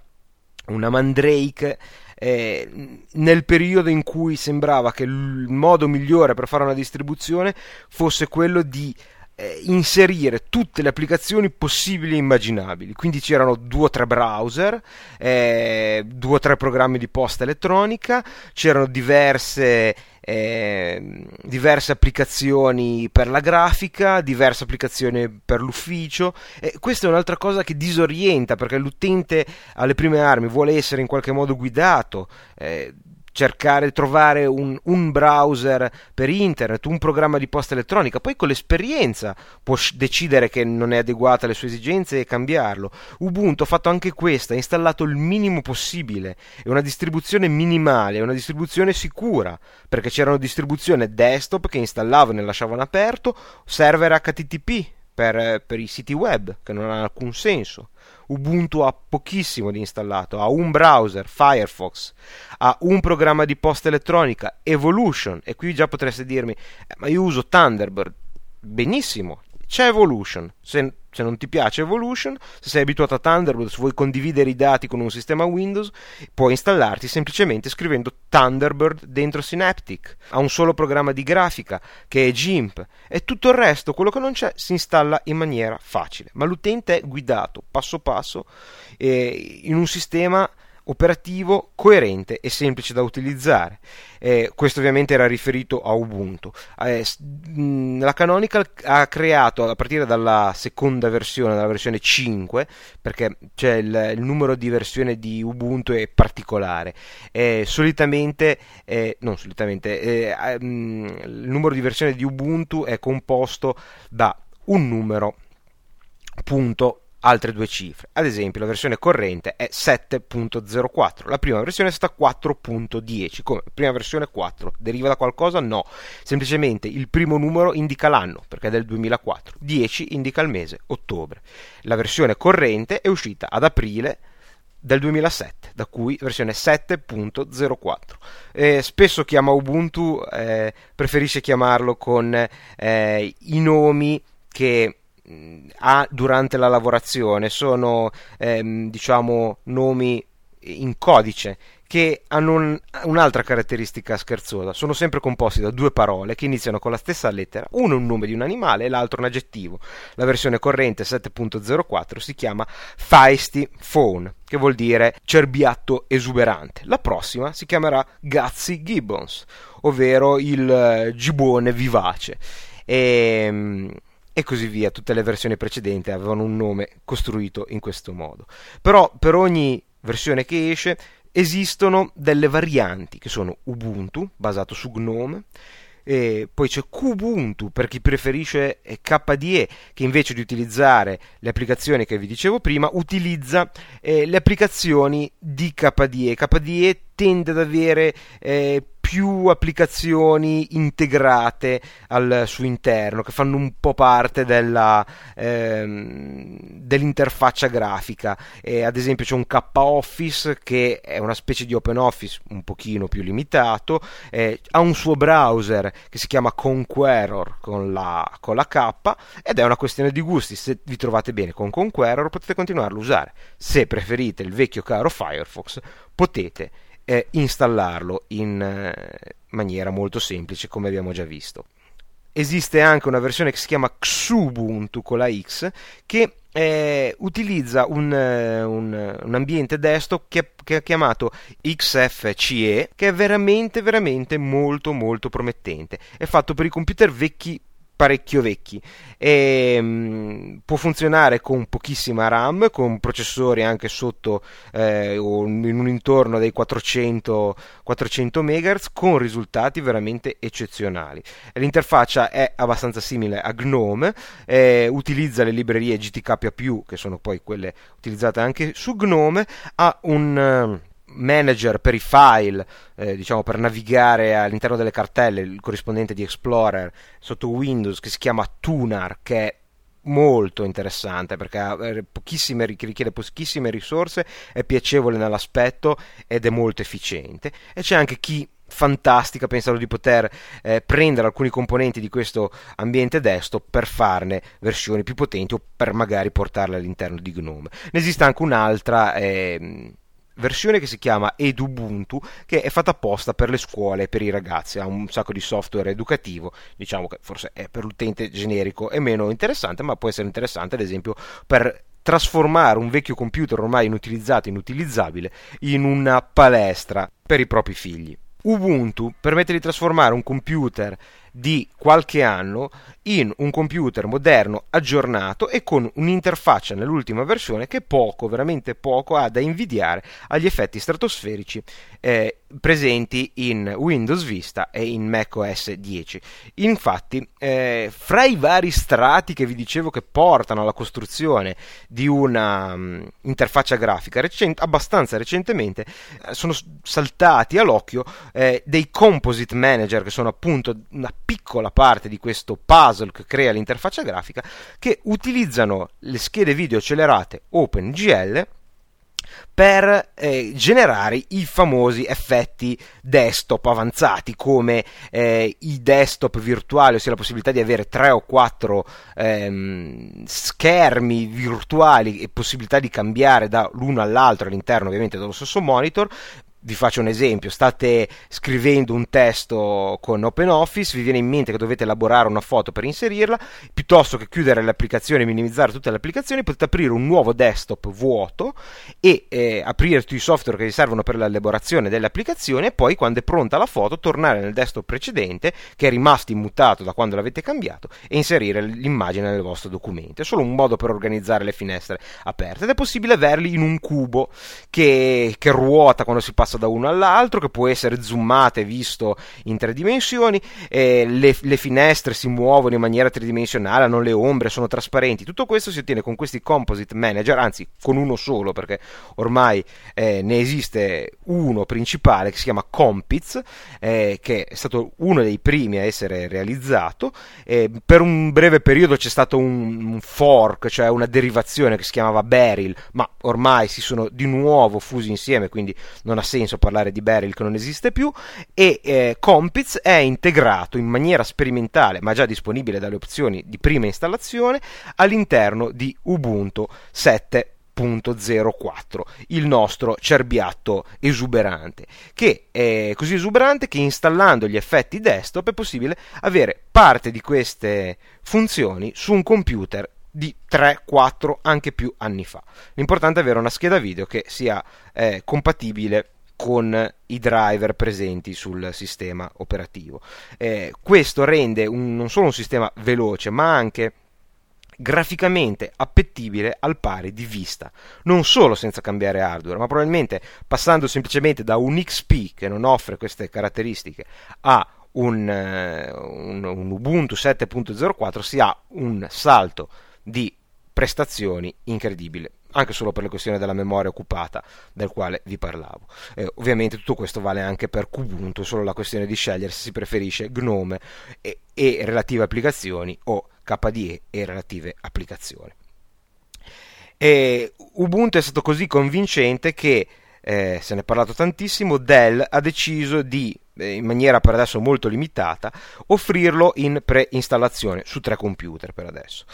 una Mandrake eh, nel periodo in cui sembrava che il modo migliore per fare una distribuzione fosse quello di eh, inserire tutte le applicazioni possibili e immaginabili. Quindi c'erano due o tre browser, eh, due o tre programmi di posta elettronica, c'erano diverse, eh, diverse applicazioni per la grafica, diverse applicazioni per l'ufficio. E questa è un'altra cosa che disorienta perché l'utente alle prime armi vuole essere in qualche modo guidato. Eh, cercare trovare un, un, browser per internet, un programma di posta elettronica, poi con l'esperienza può decidere che non è adeguata alle sue esigenze e cambiarlo. Ubuntu ha fatto anche questo, ha installato il minimo possibile, è una distribuzione minimale, è una distribuzione sicura, perché c'erano distribuzioni desktop che installavano e lasciavano aperto, server HTTP per, per i siti web, che non hanno alcun senso. Ubuntu ha pochissimo di installato, ha un browser, Firefox, ha un programma di posta elettronica, Evolution, e qui già potreste dirmi, eh, ma io uso Thunderbird. Benissimo, c'è Evolution. Se, se, non ti piace Evolution, se sei abituato a Thunderbird, se vuoi condividere i dati con un sistema Windows, puoi installarti semplicemente scrivendo Thunderbird dentro Synaptic. Ha un solo programma di grafica che è GIMP e tutto il resto, quello che non c'è, si installa in maniera facile. Ma l'utente è guidato passo passo eh, in un sistema operativo coerente e semplice da utilizzare. Eh, questo ovviamente era riferito a Ubuntu. Eh, la Canonical ha creato a partire dalla seconda versione, dalla versione 5, perché c'è il, il numero di versione di Ubuntu è particolare. Eh, solitamente, eh, non solitamente, eh, il numero di versione di Ubuntu è composto da un numero punto altre due cifre. Ad esempio, la versione corrente è 7.04, la prima versione è stata 4.10. Come prima versione 4 deriva da qualcosa? No, semplicemente il primo numero indica l'anno, perché è del 2004, 10 indica il mese, ottobre. La versione corrente è uscita ad aprile del 2007, da cui versione 7.04. Eh, spesso chiama Ubuntu, eh, preferisce chiamarlo con eh, i nomi che ha durante la lavorazione, sono ehm, diciamo nomi in codice che hanno un, un'altra caratteristica scherzosa, sono sempre composti da due parole che iniziano con la stessa lettera, uno è un nome di un animale e l'altro un aggettivo. La versione corrente 7.04 si chiama Feisty Phone, che vuol dire cerbiatto esuberante. La prossima si chiamerà Gazzi Gibbons, ovvero il uh, gibone vivace. E, e così via. Tutte le versioni precedenti avevano un nome costruito in questo modo. Però per ogni versione che esce esistono delle varianti che sono Ubuntu, basato su Gnome, e poi c'è Kubuntu per chi preferisce KDE che invece di utilizzare le applicazioni che vi dicevo prima utilizza eh, le applicazioni di KDE. KDE tende ad avere eh, più applicazioni integrate al suo interno che fanno un po' parte della, ehm, dell'interfaccia grafica. E ad esempio c'è un K-Office che è una specie di Open Office un pochino più limitato, eh, ha un suo browser che si chiama Conqueror con la, con la K ed è una questione di gusti. Se vi trovate bene con Conqueror potete continuarlo a usare. Se preferite il vecchio caro Firefox potete eh, installarlo in eh, maniera molto semplice come abbiamo già visto. Esiste anche una versione che si chiama Xubuntu con la X che eh, utilizza un, eh, un, un, ambiente desktop che, che, è chiamato XFCE che è veramente veramente molto molto promettente è fatto per i computer vecchi parecchio vecchi. E um, può funzionare con pochissima RAM con processori anche sotto eh, o in un intorno dei 400, 400 MHz con risultati veramente eccezionali. L'interfaccia è abbastanza simile a GNOME eh, utilizza le librerie GTK+, che sono poi quelle utilizzate anche su GNOME ha un manager per i file, eh, diciamo per navigare all'interno delle cartelle, il corrispondente di Explorer sotto Windows che si chiama Tunar, che è molto interessante perché eh, pochissime, richiede pochissime risorse, è piacevole nell'aspetto ed è molto efficiente. E c'è anche chi fantastica pensano di poter eh, prendere alcuni componenti di questo ambiente desktop per farne versioni più potenti o per magari portarle all'interno di GNOME. Ne esiste anche un'altra eh, versione che si chiama Edubuntu che è fatta apposta per le scuole e per i ragazzi ha un sacco di software educativo diciamo che forse è per l'utente generico è meno interessante ma può essere interessante ad esempio per trasformare un vecchio computer ormai inutilizzato inutilizzabile in una palestra per i propri figli. Ubuntu permette di trasformare un computer di qualche anno in un computer moderno, aggiornato e con un'interfaccia nell'ultima versione che poco, veramente poco, ha da invidiare agli effetti stratosferici eh, presenti in Windows Vista e in macOS 10. Infatti, eh, fra i vari strati che vi dicevo che portano alla costruzione di una um, interfaccia grafica, recent- abbastanza recentemente eh, sono saltati all'occhio eh, dei composite manager che sono appunto una piccola parte di questo puzzle che crea l'interfaccia grafica che utilizzano le schede video accelerate OpenGL per eh, generare i famosi effetti desktop avanzati come eh, i desktop virtuali, ossia la possibilità di avere tre o quattro ehm, schermi virtuali e possibilità di cambiare da l'uno all'altro all'interno ovviamente dello stesso monitor vi faccio un esempio, state scrivendo un testo con OpenOffice, vi viene in mente che dovete elaborare una foto per inserirla, piuttosto che chiudere l'applicazione e minimizzare tutte le applicazioni, potete aprire un nuovo desktop vuoto e eh, aprire tutti i software che vi servono per l'elaborazione delle applicazioni e poi quando è pronta la foto tornare nel desktop precedente che è rimasto immutato da quando l'avete cambiato e inserire l'immagine nel vostro documento. È solo un modo per organizzare le finestre aperte ed è possibile averli in un cubo che, che ruota quando si passa passa da uno all'altro, che può essere zoomato e visto in tre dimensioni, eh, le, le, finestre si muovono in maniera tridimensionale, hanno le ombre, sono trasparenti. Tutto questo si ottiene con questi composite manager, anzi con uno solo, perché ormai eh, ne esiste uno principale che si chiama Compiz, eh, che è stato uno dei primi a essere realizzato. per un breve periodo c'è stato un, un fork, cioè una derivazione che si chiamava Beryl, ma ormai si sono di nuovo fusi insieme, quindi non ha senso parlare di Beryl che non esiste più. E eh, Compiz è integrato in maniera sperimentale, ma già disponibile dalle opzioni di prima installazione, all'interno di Ubuntu 7. 0.04, il nostro cerbiatto esuberante, che è così esuberante che installando gli effetti desktop è possibile avere parte di queste funzioni su un computer di 3, 4, anche più anni fa. L'importante è avere una scheda video che sia eh, compatibile con i driver presenti sul sistema operativo. Eh, questo rende un, non solo un sistema veloce, ma anche graficamente appetibile al pari di vista, non solo senza cambiare hardware, ma probabilmente passando semplicemente da un XP che non offre queste caratteristiche a un, eh, un, un Ubuntu 7.04 si ha un salto di prestazioni incredibile anche solo per le questioni della memoria occupata del quale vi parlavo. Eh, ovviamente tutto questo vale anche per Kubuntu, solo la questione di scegliere se si preferisce Gnome e, e relative applicazioni o KDE e relative applicazioni. E Ubuntu è stato così convincente che eh, se ne è parlato tantissimo, Dell ha deciso di, in maniera per adesso molto limitata, offrirlo in preinstallazione su tre computer per adesso.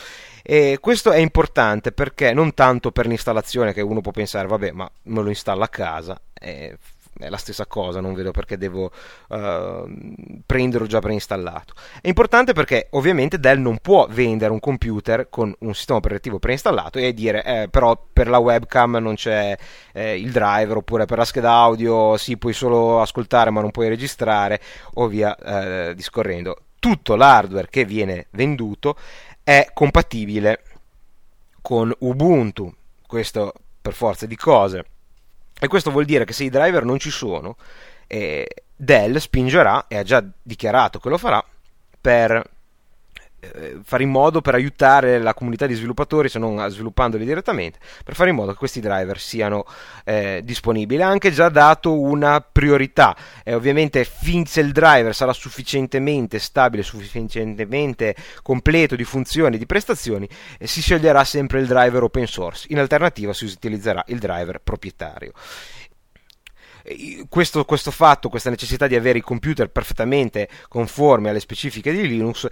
E questo è importante perché non tanto per l'installazione che uno può pensare, vabbè, ma me lo installo a casa, eh, è la stessa cosa, non vedo perché devo uh, prenderlo già preinstallato. È importante perché ovviamente Dell non può vendere un computer con un sistema operativo preinstallato e dire eh, però per la webcam non c'è eh, il driver oppure per la scheda audio sì puoi solo ascoltare ma non puoi registrare o via eh, discorrendo. Tutto l'hardware che viene venduto è compatibile con Ubuntu, questo per forza di cose e questo vuol dire che se i driver non ci sono, eh, Dell spingerà, e ha già dichiarato che lo farà, per fare in modo per aiutare la comunità di sviluppatori, se non sviluppandoli direttamente, per fare in modo che questi driver siano eh, disponibili. Ha anche già dato una priorità, e ovviamente finché il driver sarà sufficientemente stabile, sufficientemente completo di funzioni e di prestazioni, eh, si sceglierà sempre il driver open source. In alternativa si utilizzerà il driver proprietario questo, questo, fatto, questa necessità di avere i computer perfettamente conformi alle specifiche di Linux, eh,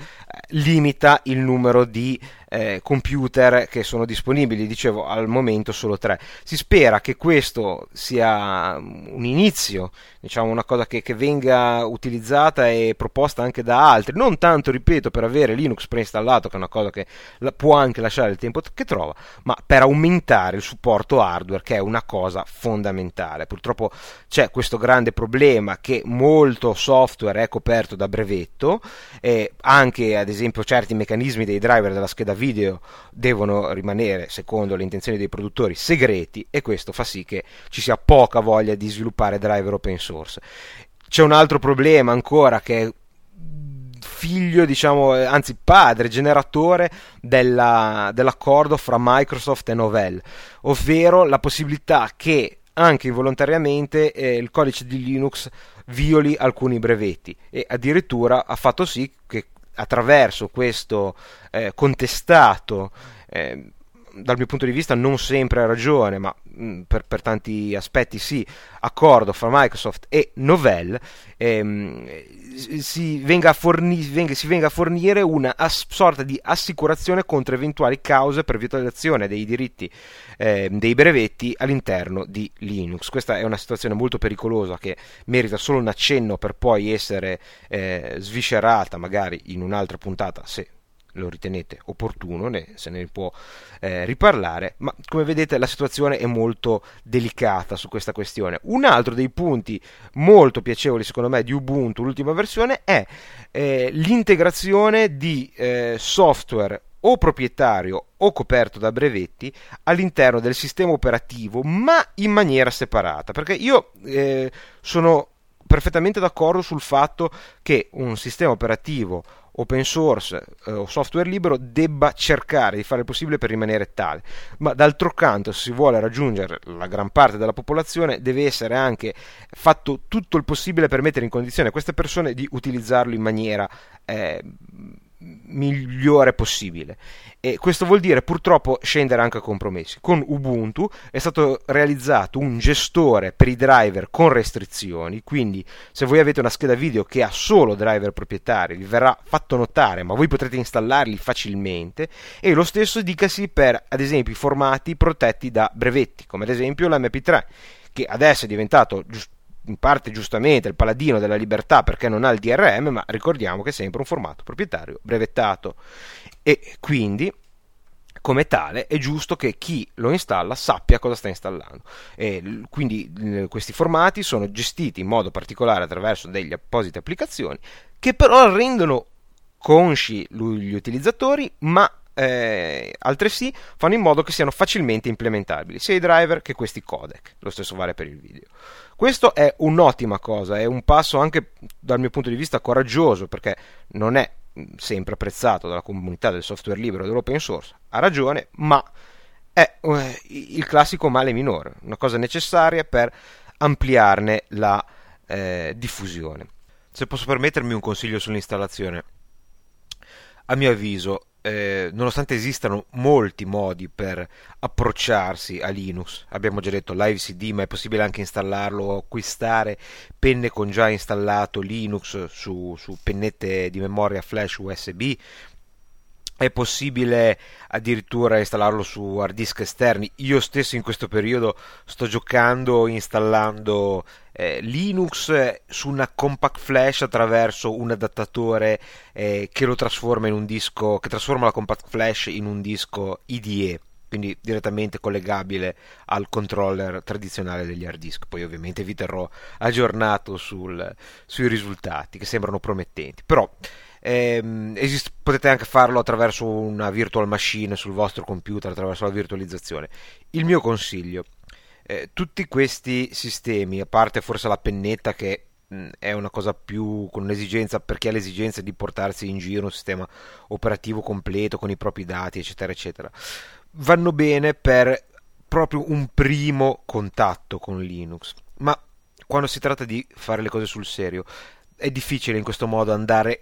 limita il numero di eh, computer che sono disponibili, dicevo al momento solo tre. Si spera che questo sia un inizio, diciamo una cosa che, che venga utilizzata e proposta anche da altri, non tanto, ripeto, per avere Linux preinstallato, che è una cosa che la, può anche lasciare il tempo che trova, ma per aumentare il supporto hardware, che è una cosa fondamentale. Purtroppo c'è questo grande problema che molto software è coperto da brevetto, e anche ad esempio certi meccanismi dei driver della scheda video devono rimanere, secondo le intenzioni dei produttori, segreti e questo fa sì che ci sia poca voglia di sviluppare driver open source. C'è un altro problema ancora che è figlio, diciamo, anzi padre, generatore della, dell'accordo fra Microsoft e Novell, ovvero la possibilità che anche involontariamente eh, il codice di Linux violi alcuni brevetti e addirittura ha fatto sì che attraverso questo eh, contestato eh, dal mio punto di vista non sempre ha ragione, ma mh, mm, per, per, tanti aspetti sì, accordo fra Microsoft e Novell, ehm, si, venga forni- venga, si, venga a fornire una as- sorta di assicurazione contro eventuali cause per violazione dei diritti eh, dei brevetti all'interno di Linux. Questa è una situazione molto pericolosa che merita solo un accenno per poi essere eh, sviscerata magari in un'altra puntata se lo ritenete opportuno, ne, se ne può eh, riparlare, ma come vedete la situazione è molto delicata su questa questione. Un altro dei punti molto piacevoli secondo me di Ubuntu, l'ultima versione, è eh, l'integrazione di eh, software o proprietario o coperto da brevetti all'interno del sistema operativo, ma in maniera separata. Perché io eh, sono perfettamente d'accordo sul fatto che un sistema operativo open source eh, o software libero debba cercare di fare il possibile per rimanere tale, ma d'altro canto se si vuole raggiungere la gran parte della popolazione deve essere anche fatto tutto il possibile per mettere in condizione queste persone di utilizzarlo in maniera eh, migliore possibile. E questo vuol dire purtroppo scendere anche a compromessi. Con Ubuntu è stato realizzato un gestore per i driver con restrizioni quindi se voi avete una scheda video che ha solo driver proprietari vi verrà fatto notare ma voi potrete installarli facilmente e lo stesso dicasi per ad esempio i formati protetti da brevetti come ad esempio l'MP3 che adesso è diventato giusto in parte giustamente il paladino della libertà perché non ha il DRM, ma ricordiamo che è sempre un formato proprietario brevettato e quindi come tale è giusto che chi lo installa sappia cosa sta installando. E quindi questi formati sono gestiti in modo particolare attraverso delle apposite applicazioni che però rendono consci gli utilizzatori, ma eh, altresì fanno in modo che siano facilmente implementabili sia i driver che questi codec. Lo stesso vale per il video. Questo è un'ottima cosa, è un passo anche dal mio punto di vista coraggioso perché non è sempre apprezzato dalla comunità del software libero e dell'open source, ha ragione, ma è eh, il classico male minore, una cosa necessaria per ampliarne la eh, diffusione. Se posso permettermi un consiglio sull'installazione, a mio avviso eh, nonostante esistano molti modi per approcciarsi a Linux, abbiamo già detto live CD, ma è possibile anche installarlo o acquistare penne con già installato Linux su, su pennette di memoria flash USB, è possibile addirittura installarlo su hard disk esterni. Io stesso in questo periodo sto giocando installando eh, Linux su una compact flash attraverso un adattatore eh, che lo trasforma in un disco che trasforma la compact flash in un disco IDE quindi direttamente collegabile al controller tradizionale degli hard disk. Poi ovviamente vi terrò aggiornato sul, sui risultati che sembrano promettenti. Però ehm, esist- potete anche farlo attraverso una virtual machine sul vostro computer, attraverso la virtualizzazione. Il mio consiglio, eh, tutti questi sistemi, a parte forse la pennetta che è una cosa più con un'esigenza per chi ha l'esigenza di portarsi in giro un sistema operativo completo con i propri dati eccetera eccetera vanno bene per proprio un primo contatto con Linux ma quando si tratta di fare le cose sul serio è difficile in questo modo andare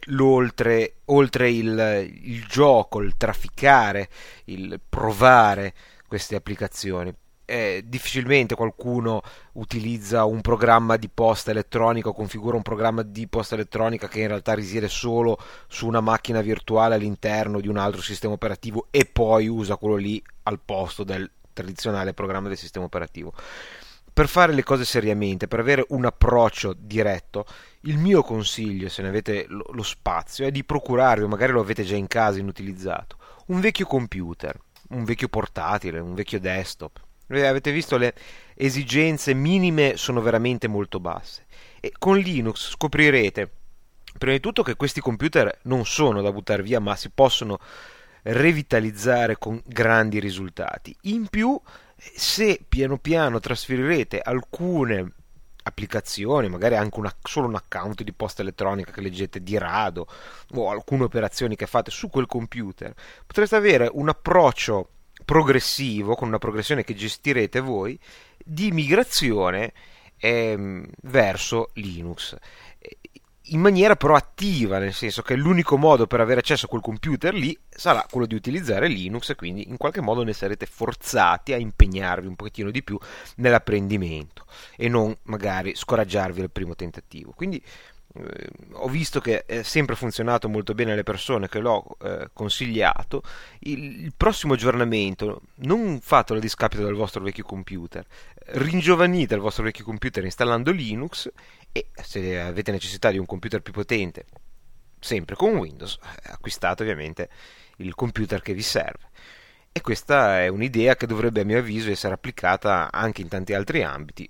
oltre, il, il gioco, il trafficare, il provare queste applicazioni. Eh, difficilmente qualcuno utilizza un programma di posta elettronica o configura un programma di posta elettronica che in realtà risiede solo su una macchina virtuale all'interno di un altro sistema operativo e poi usa quello lì al posto del tradizionale programma del sistema operativo per fare le cose seriamente, per avere un approccio diretto, il mio consiglio, se ne avete lo, spazio, è di procurarvi, magari lo avete già in casa inutilizzato, un vecchio computer, un vecchio portatile, un vecchio desktop. Avete visto le esigenze minime sono veramente molto basse. E con Linux scoprirete, prima di tutto, che questi computer non sono da buttare via, ma si possono revitalizzare con grandi risultati. In più se piano piano trasferirete alcune applicazioni, magari anche una, solo un account di posta elettronica che leggete di rado o alcune operazioni che fate su quel computer, potreste avere un approccio progressivo, con una progressione che gestirete voi, di migrazione ehm, verso Linux in maniera proattiva, nel senso che l'unico modo per avere accesso a quel computer lì sarà quello di utilizzare Linux e quindi in qualche modo ne sarete forzati a impegnarvi un pochettino di più nell'apprendimento e non magari scoraggiarvi al primo tentativo. Quindi eh, ho visto che è sempre funzionato molto bene alle persone che l'ho eh, consigliato. Il, il, prossimo aggiornamento non fatelo a discapito del vostro vecchio computer, ringiovanite il vostro vecchio computer installando Linux e se avete necessità di un computer più potente, sempre con Windows, eh, acquistate ovviamente il computer che vi serve. E questa è un'idea che dovrebbe a mio avviso essere applicata anche in tanti altri ambiti,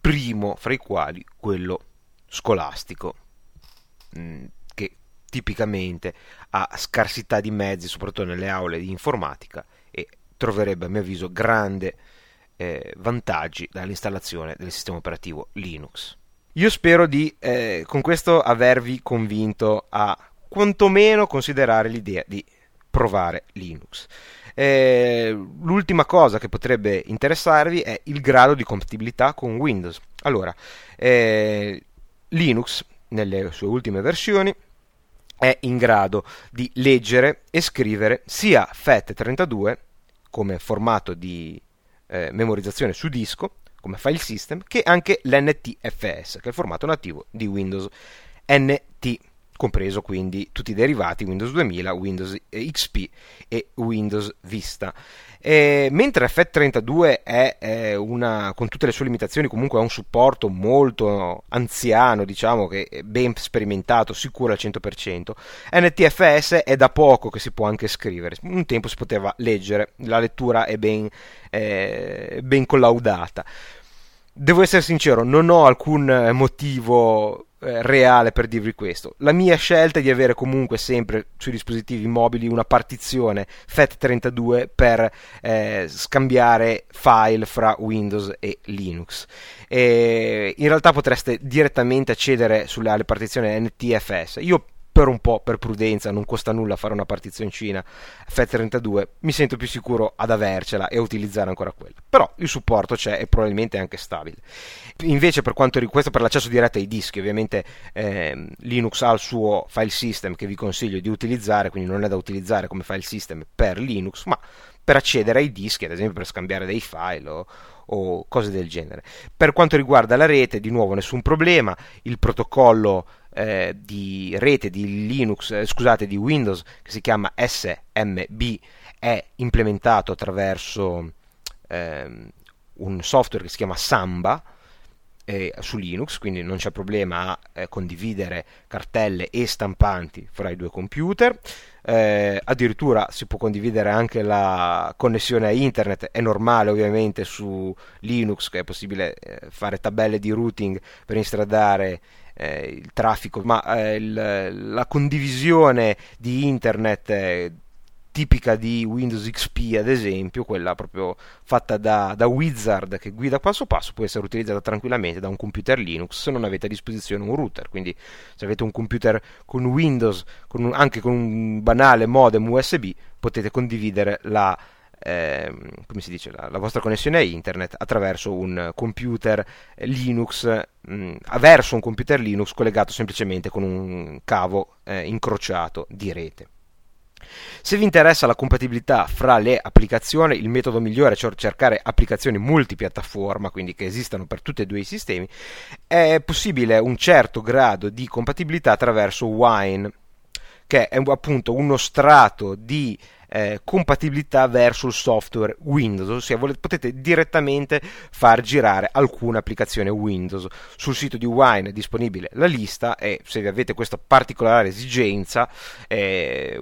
primo fra i quali quello scolastico, mm, che tipicamente ha scarsità di mezzi, soprattutto nelle aule di informatica, e troverebbe a mio avviso grande eh, vantaggi dall'installazione del sistema operativo Linux. Io spero di eh, con questo avervi convinto a quantomeno considerare l'idea di provare Linux. Eh, l'ultima cosa che potrebbe interessarvi è il grado di compatibilità con Windows. Allora, eh, Linux nelle sue ultime versioni è in grado di leggere e scrivere sia FAT32 come formato di eh, memorizzazione su disco, come file system, che anche l'NTFS, che è il formato nativo di Windows. NT compreso quindi tutti i derivati Windows 2000, Windows XP e Windows Vista. E, mentre FAT32 è, è una, con tutte le sue limitazioni, comunque ha un supporto molto anziano, diciamo che è ben sperimentato, sicuro al 100%, NTFS è da poco che si può anche scrivere. Un tempo si poteva leggere, la lettura è ben, eh, ben collaudata. Devo essere sincero, non ho alcun motivo eh, reale per dirvi questo. La mia scelta è di avere comunque sempre sui dispositivi mobili una partizione FAT32 per eh, scambiare file fra Windows e Linux. E in realtà potreste direttamente accedere sulle partizioni NTFS. Io per un po', per prudenza, non costa nulla fare una partizioncina FAT32, mi sento più sicuro ad avercela e a utilizzare ancora quella. Però il supporto c'è e probabilmente è anche stabile. Invece per quanto riguarda questo per l'accesso diretto ai dischi, ovviamente eh, Linux ha il suo file system che vi consiglio di utilizzare, quindi non è da utilizzare come file system per Linux, ma per accedere ai dischi, ad esempio per scambiare dei file o, o cose del genere. Per quanto riguarda la rete, di nuovo nessun problema, il protocollo eh, di rete di Linux, eh, scusate, di Windows che si chiama SMB è implementato attraverso ehm, un software che si chiama Samba eh, su Linux, quindi non c'è problema a eh, condividere cartelle e stampanti fra i due computer. Eh, addirittura si può condividere anche la connessione a internet, è normale ovviamente su Linux che è possibile eh, fare tabelle di routing per instradare eh, il traffico, ma eh, il, la condivisione di internet tipica di Windows XP ad esempio, quella proprio fatta da, da, Wizard che guida passo passo, può essere utilizzata tranquillamente da un computer Linux se non avete a disposizione un router, quindi se avete un computer con Windows, con un, anche con un banale modem USB, potete condividere la eh, dice, la, la, vostra connessione a internet attraverso un computer Linux, mh, mm, verso un computer Linux collegato semplicemente con un cavo eh, incrociato di rete. Se vi interessa la compatibilità fra le applicazioni, il metodo migliore è cercare applicazioni multipiattaforma, quindi che esistano per tutti e due i sistemi. È possibile un certo grado di compatibilità attraverso Wine, che è appunto uno strato di eh, compatibilità verso il software Windows, ossia volete, potete direttamente far girare alcune applicazioni Windows. Sul sito di Wine è disponibile la lista e se avete questa particolare esigenza eh,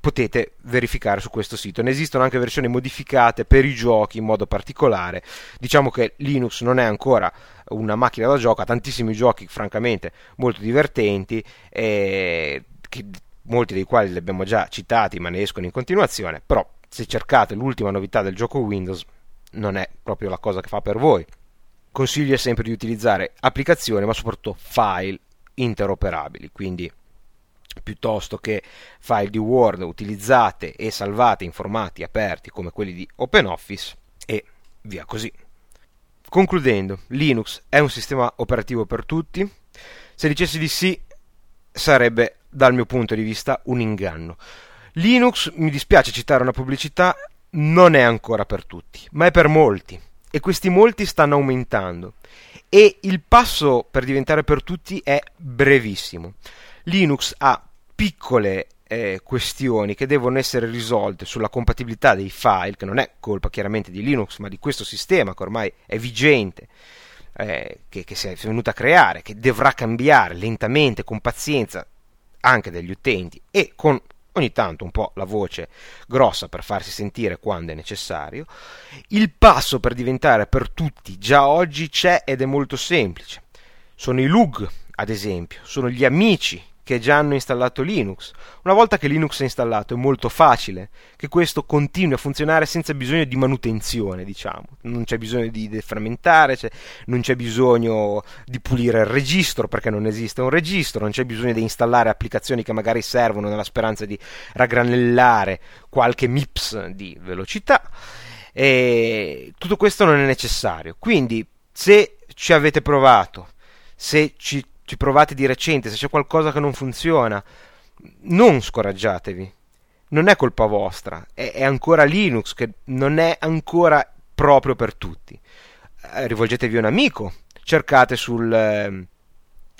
potete verificare su questo sito. Ne esistono anche versioni modificate per i giochi in modo particolare. Diciamo che Linux non è ancora una macchina da gioco, ha tantissimi giochi francamente molto divertenti e che molti dei quali li abbiamo già citati ma ne escono in continuazione, però se cercate l'ultima novità del gioco Windows non è proprio la cosa che fa per voi. Consiglio sempre di utilizzare applicazioni ma soprattutto file interoperabili, quindi piuttosto che file di Word utilizzate e salvate in formati aperti come quelli di OpenOffice e via così. Concludendo, Linux è un sistema operativo per tutti? Se dicessi di sì, sarebbe dal mio punto di vista un inganno. Linux, mi dispiace citare una pubblicità, non è ancora per tutti, ma è per molti e questi molti stanno aumentando e il passo per diventare per tutti è brevissimo. Linux ha piccole eh, questioni che devono essere risolte sulla compatibilità dei file, che non è colpa chiaramente di Linux, ma di questo sistema che ormai è vigente eh, che, che si è venuta a creare, che dovrà cambiare lentamente, con pazienza, anche degli utenti e con ogni tanto un po' la voce grossa per farsi sentire quando è necessario, il passo per diventare per tutti già oggi c'è ed è molto semplice. Sono i LUG, ad esempio, sono gli amici che già hanno installato Linux. Una volta che Linux è installato è molto facile che questo continui a funzionare senza bisogno di manutenzione, diciamo. Non c'è bisogno di defragmentare, c'è, non c'è bisogno di pulire il registro perché non esiste un registro, non c'è bisogno di installare applicazioni che magari servono nella speranza di raggranellare qualche MIPS di velocità. E tutto questo non è necessario. Quindi, se ci avete provato, se ci ci provate di recente, se c'è qualcosa che non funziona, non scoraggiatevi. Non è colpa vostra, è, è ancora Linux che non è ancora proprio per tutti. Eh, rivolgetevi a un amico, cercate sul, eh,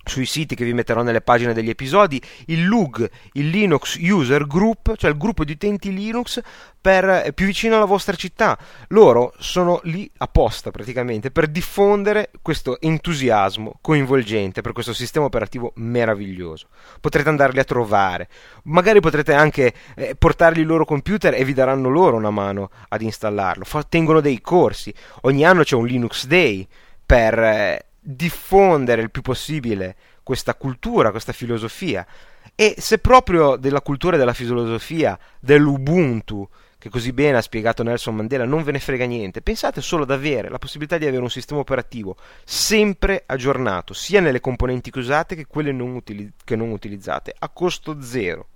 sui siti che vi metterò nelle pagine degli episodi il LUG, il Linux User Group, cioè il gruppo di utenti Linux per, eh, più vicino alla vostra città. Loro sono lì apposta praticamente per diffondere questo entusiasmo coinvolgente per questo sistema operativo meraviglioso. Potrete andarli a trovare, magari potrete anche eh, portargli il loro computer e vi daranno loro una mano ad installarlo. Fa, tengono dei corsi, ogni anno c'è un Linux Day per... Eh, diffondere il più possibile questa cultura, questa filosofia. E se proprio della cultura e della filosofia dell'Ubuntu, che così bene ha spiegato Nelson Mandela, non ve ne frega niente, pensate solo ad avere la possibilità di avere un sistema operativo sempre aggiornato, sia nelle componenti che usate che quelle non, utili- che non utilizzate, a costo zero.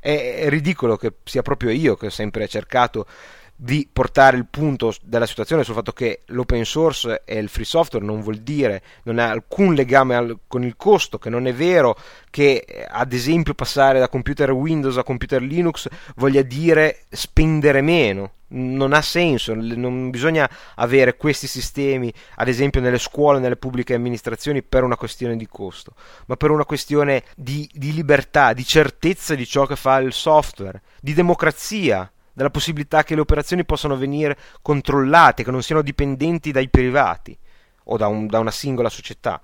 È, ridicolo che sia proprio io che ho sempre cercato di portare il punto della situazione sul fatto che l'open source e il free software non vuol dire, non ha alcun legame al, con il costo, che non è vero che ad esempio passare da computer Windows a computer Linux voglia dire spendere meno. Non ha senso, non bisogna avere questi sistemi, ad esempio nelle scuole, nelle pubbliche amministrazioni, per una questione di costo, ma per una questione di, di libertà, di certezza di ciò che fa il software, di democrazia della possibilità che le operazioni possano venire controllate, che non siano dipendenti dai privati o da, un, da una singola società.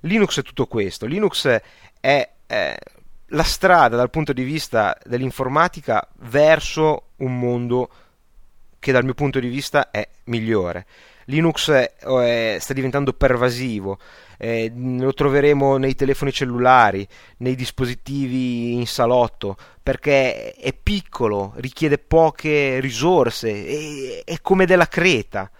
Linux è tutto questo. Linux è, è la strada dal punto di vista dell'informatica verso un mondo che dal mio punto di vista è migliore. Linux è, sta diventando pervasivo, eh, lo troveremo nei telefoni cellulari, nei dispositivi in salotto, perché è piccolo, richiede poche risorse, è, è come della creta.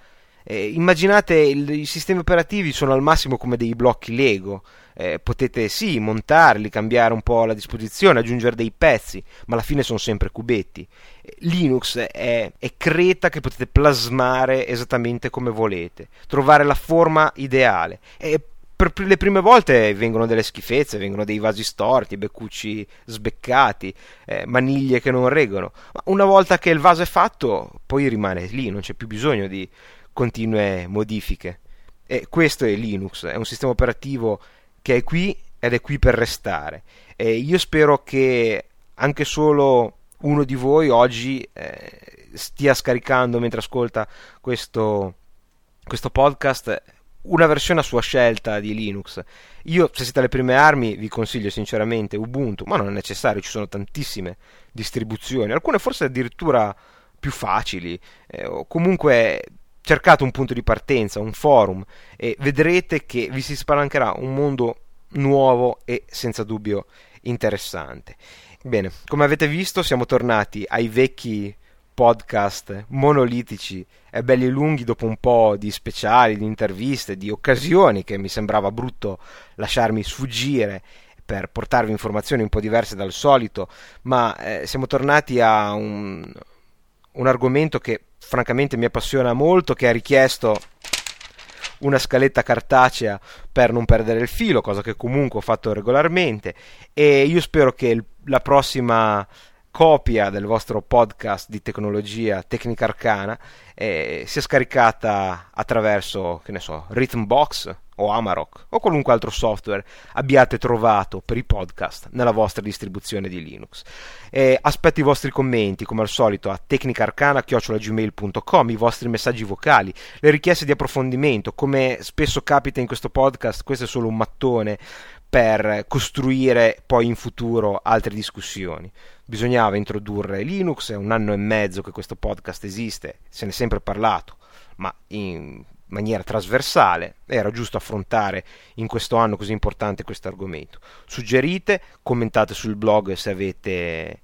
Eh, immaginate il, i sistemi operativi sono al massimo come dei blocchi Lego. Eh, potete sì montarli, cambiare un po' la disposizione, aggiungere dei pezzi, ma alla fine sono sempre cubetti. Eh, Linux è, è creta che potete plasmare esattamente come volete, trovare la forma ideale. E per le prime volte vengono delle schifezze, vengono dei vasi storti, beccucci sbeccati, eh, maniglie che non reggono, ma una volta che il vaso è fatto, poi rimane lì, non c'è più bisogno di continue modifiche. E questo è Linux, è un sistema operativo che è qui ed è qui per restare. E io spero che anche solo uno di voi oggi eh, stia scaricando mentre ascolta questo, questo podcast una versione a sua scelta di Linux. Io, se siete alle prime armi, vi consiglio sinceramente Ubuntu, ma non è necessario, ci sono tantissime distribuzioni, alcune forse addirittura più facili, eh, o comunque cercate un punto di partenza, un forum e vedrete che vi si spalancherà un mondo nuovo e senza dubbio interessante. Bene, come avete visto siamo tornati ai vecchi podcast monolitici e belli lunghi dopo un po' di speciali, di interviste, di occasioni che mi sembrava brutto lasciarmi sfuggire per portarvi informazioni un po' diverse dal solito, ma eh, siamo tornati a un, un argomento che francamente mi appassiona molto, che ha richiesto una scaletta cartacea per non perdere il filo, cosa che comunque ho fatto regolarmente. E io spero che il, la prossima copia del vostro podcast di tecnologia tecnica arcana eh, sia scaricata attraverso, che ne so, Rhythmbox o Amarok o qualunque altro software abbiate trovato per i podcast nella vostra distribuzione di Linux. Eh, aspetto i vostri commenti come al solito a tecnicarcana.gmail.com, i vostri messaggi vocali, le richieste di approfondimento, come spesso capita in questo podcast, questo è solo un mattone per costruire poi in futuro altre discussioni. Bisognava introdurre Linux, è un anno e mezzo che questo podcast esiste, se ne è sempre parlato, ma in maniera trasversale, era giusto affrontare in questo anno così importante questo argomento. Suggerite, commentate sul blog se avete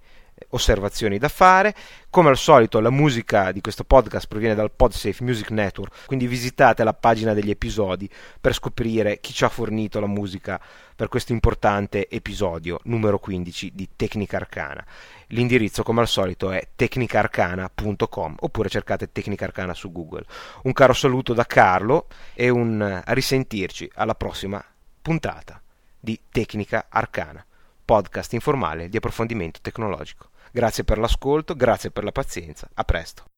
osservazioni da fare. Come al solito la musica di questo podcast proviene dal PodSafe Music Network, quindi visitate la pagina degli episodi per scoprire chi ci ha fornito la musica per questo importante episodio numero 15 di Tecnica Arcana. L'indirizzo come al solito è tecnicaarcana.com oppure cercate Tecnica Arcana su Google. Un caro saluto da Carlo e un a risentirci alla prossima puntata di Tecnica Arcana, podcast informale di approfondimento tecnologico. Grazie per l'ascolto, grazie per la pazienza, a presto.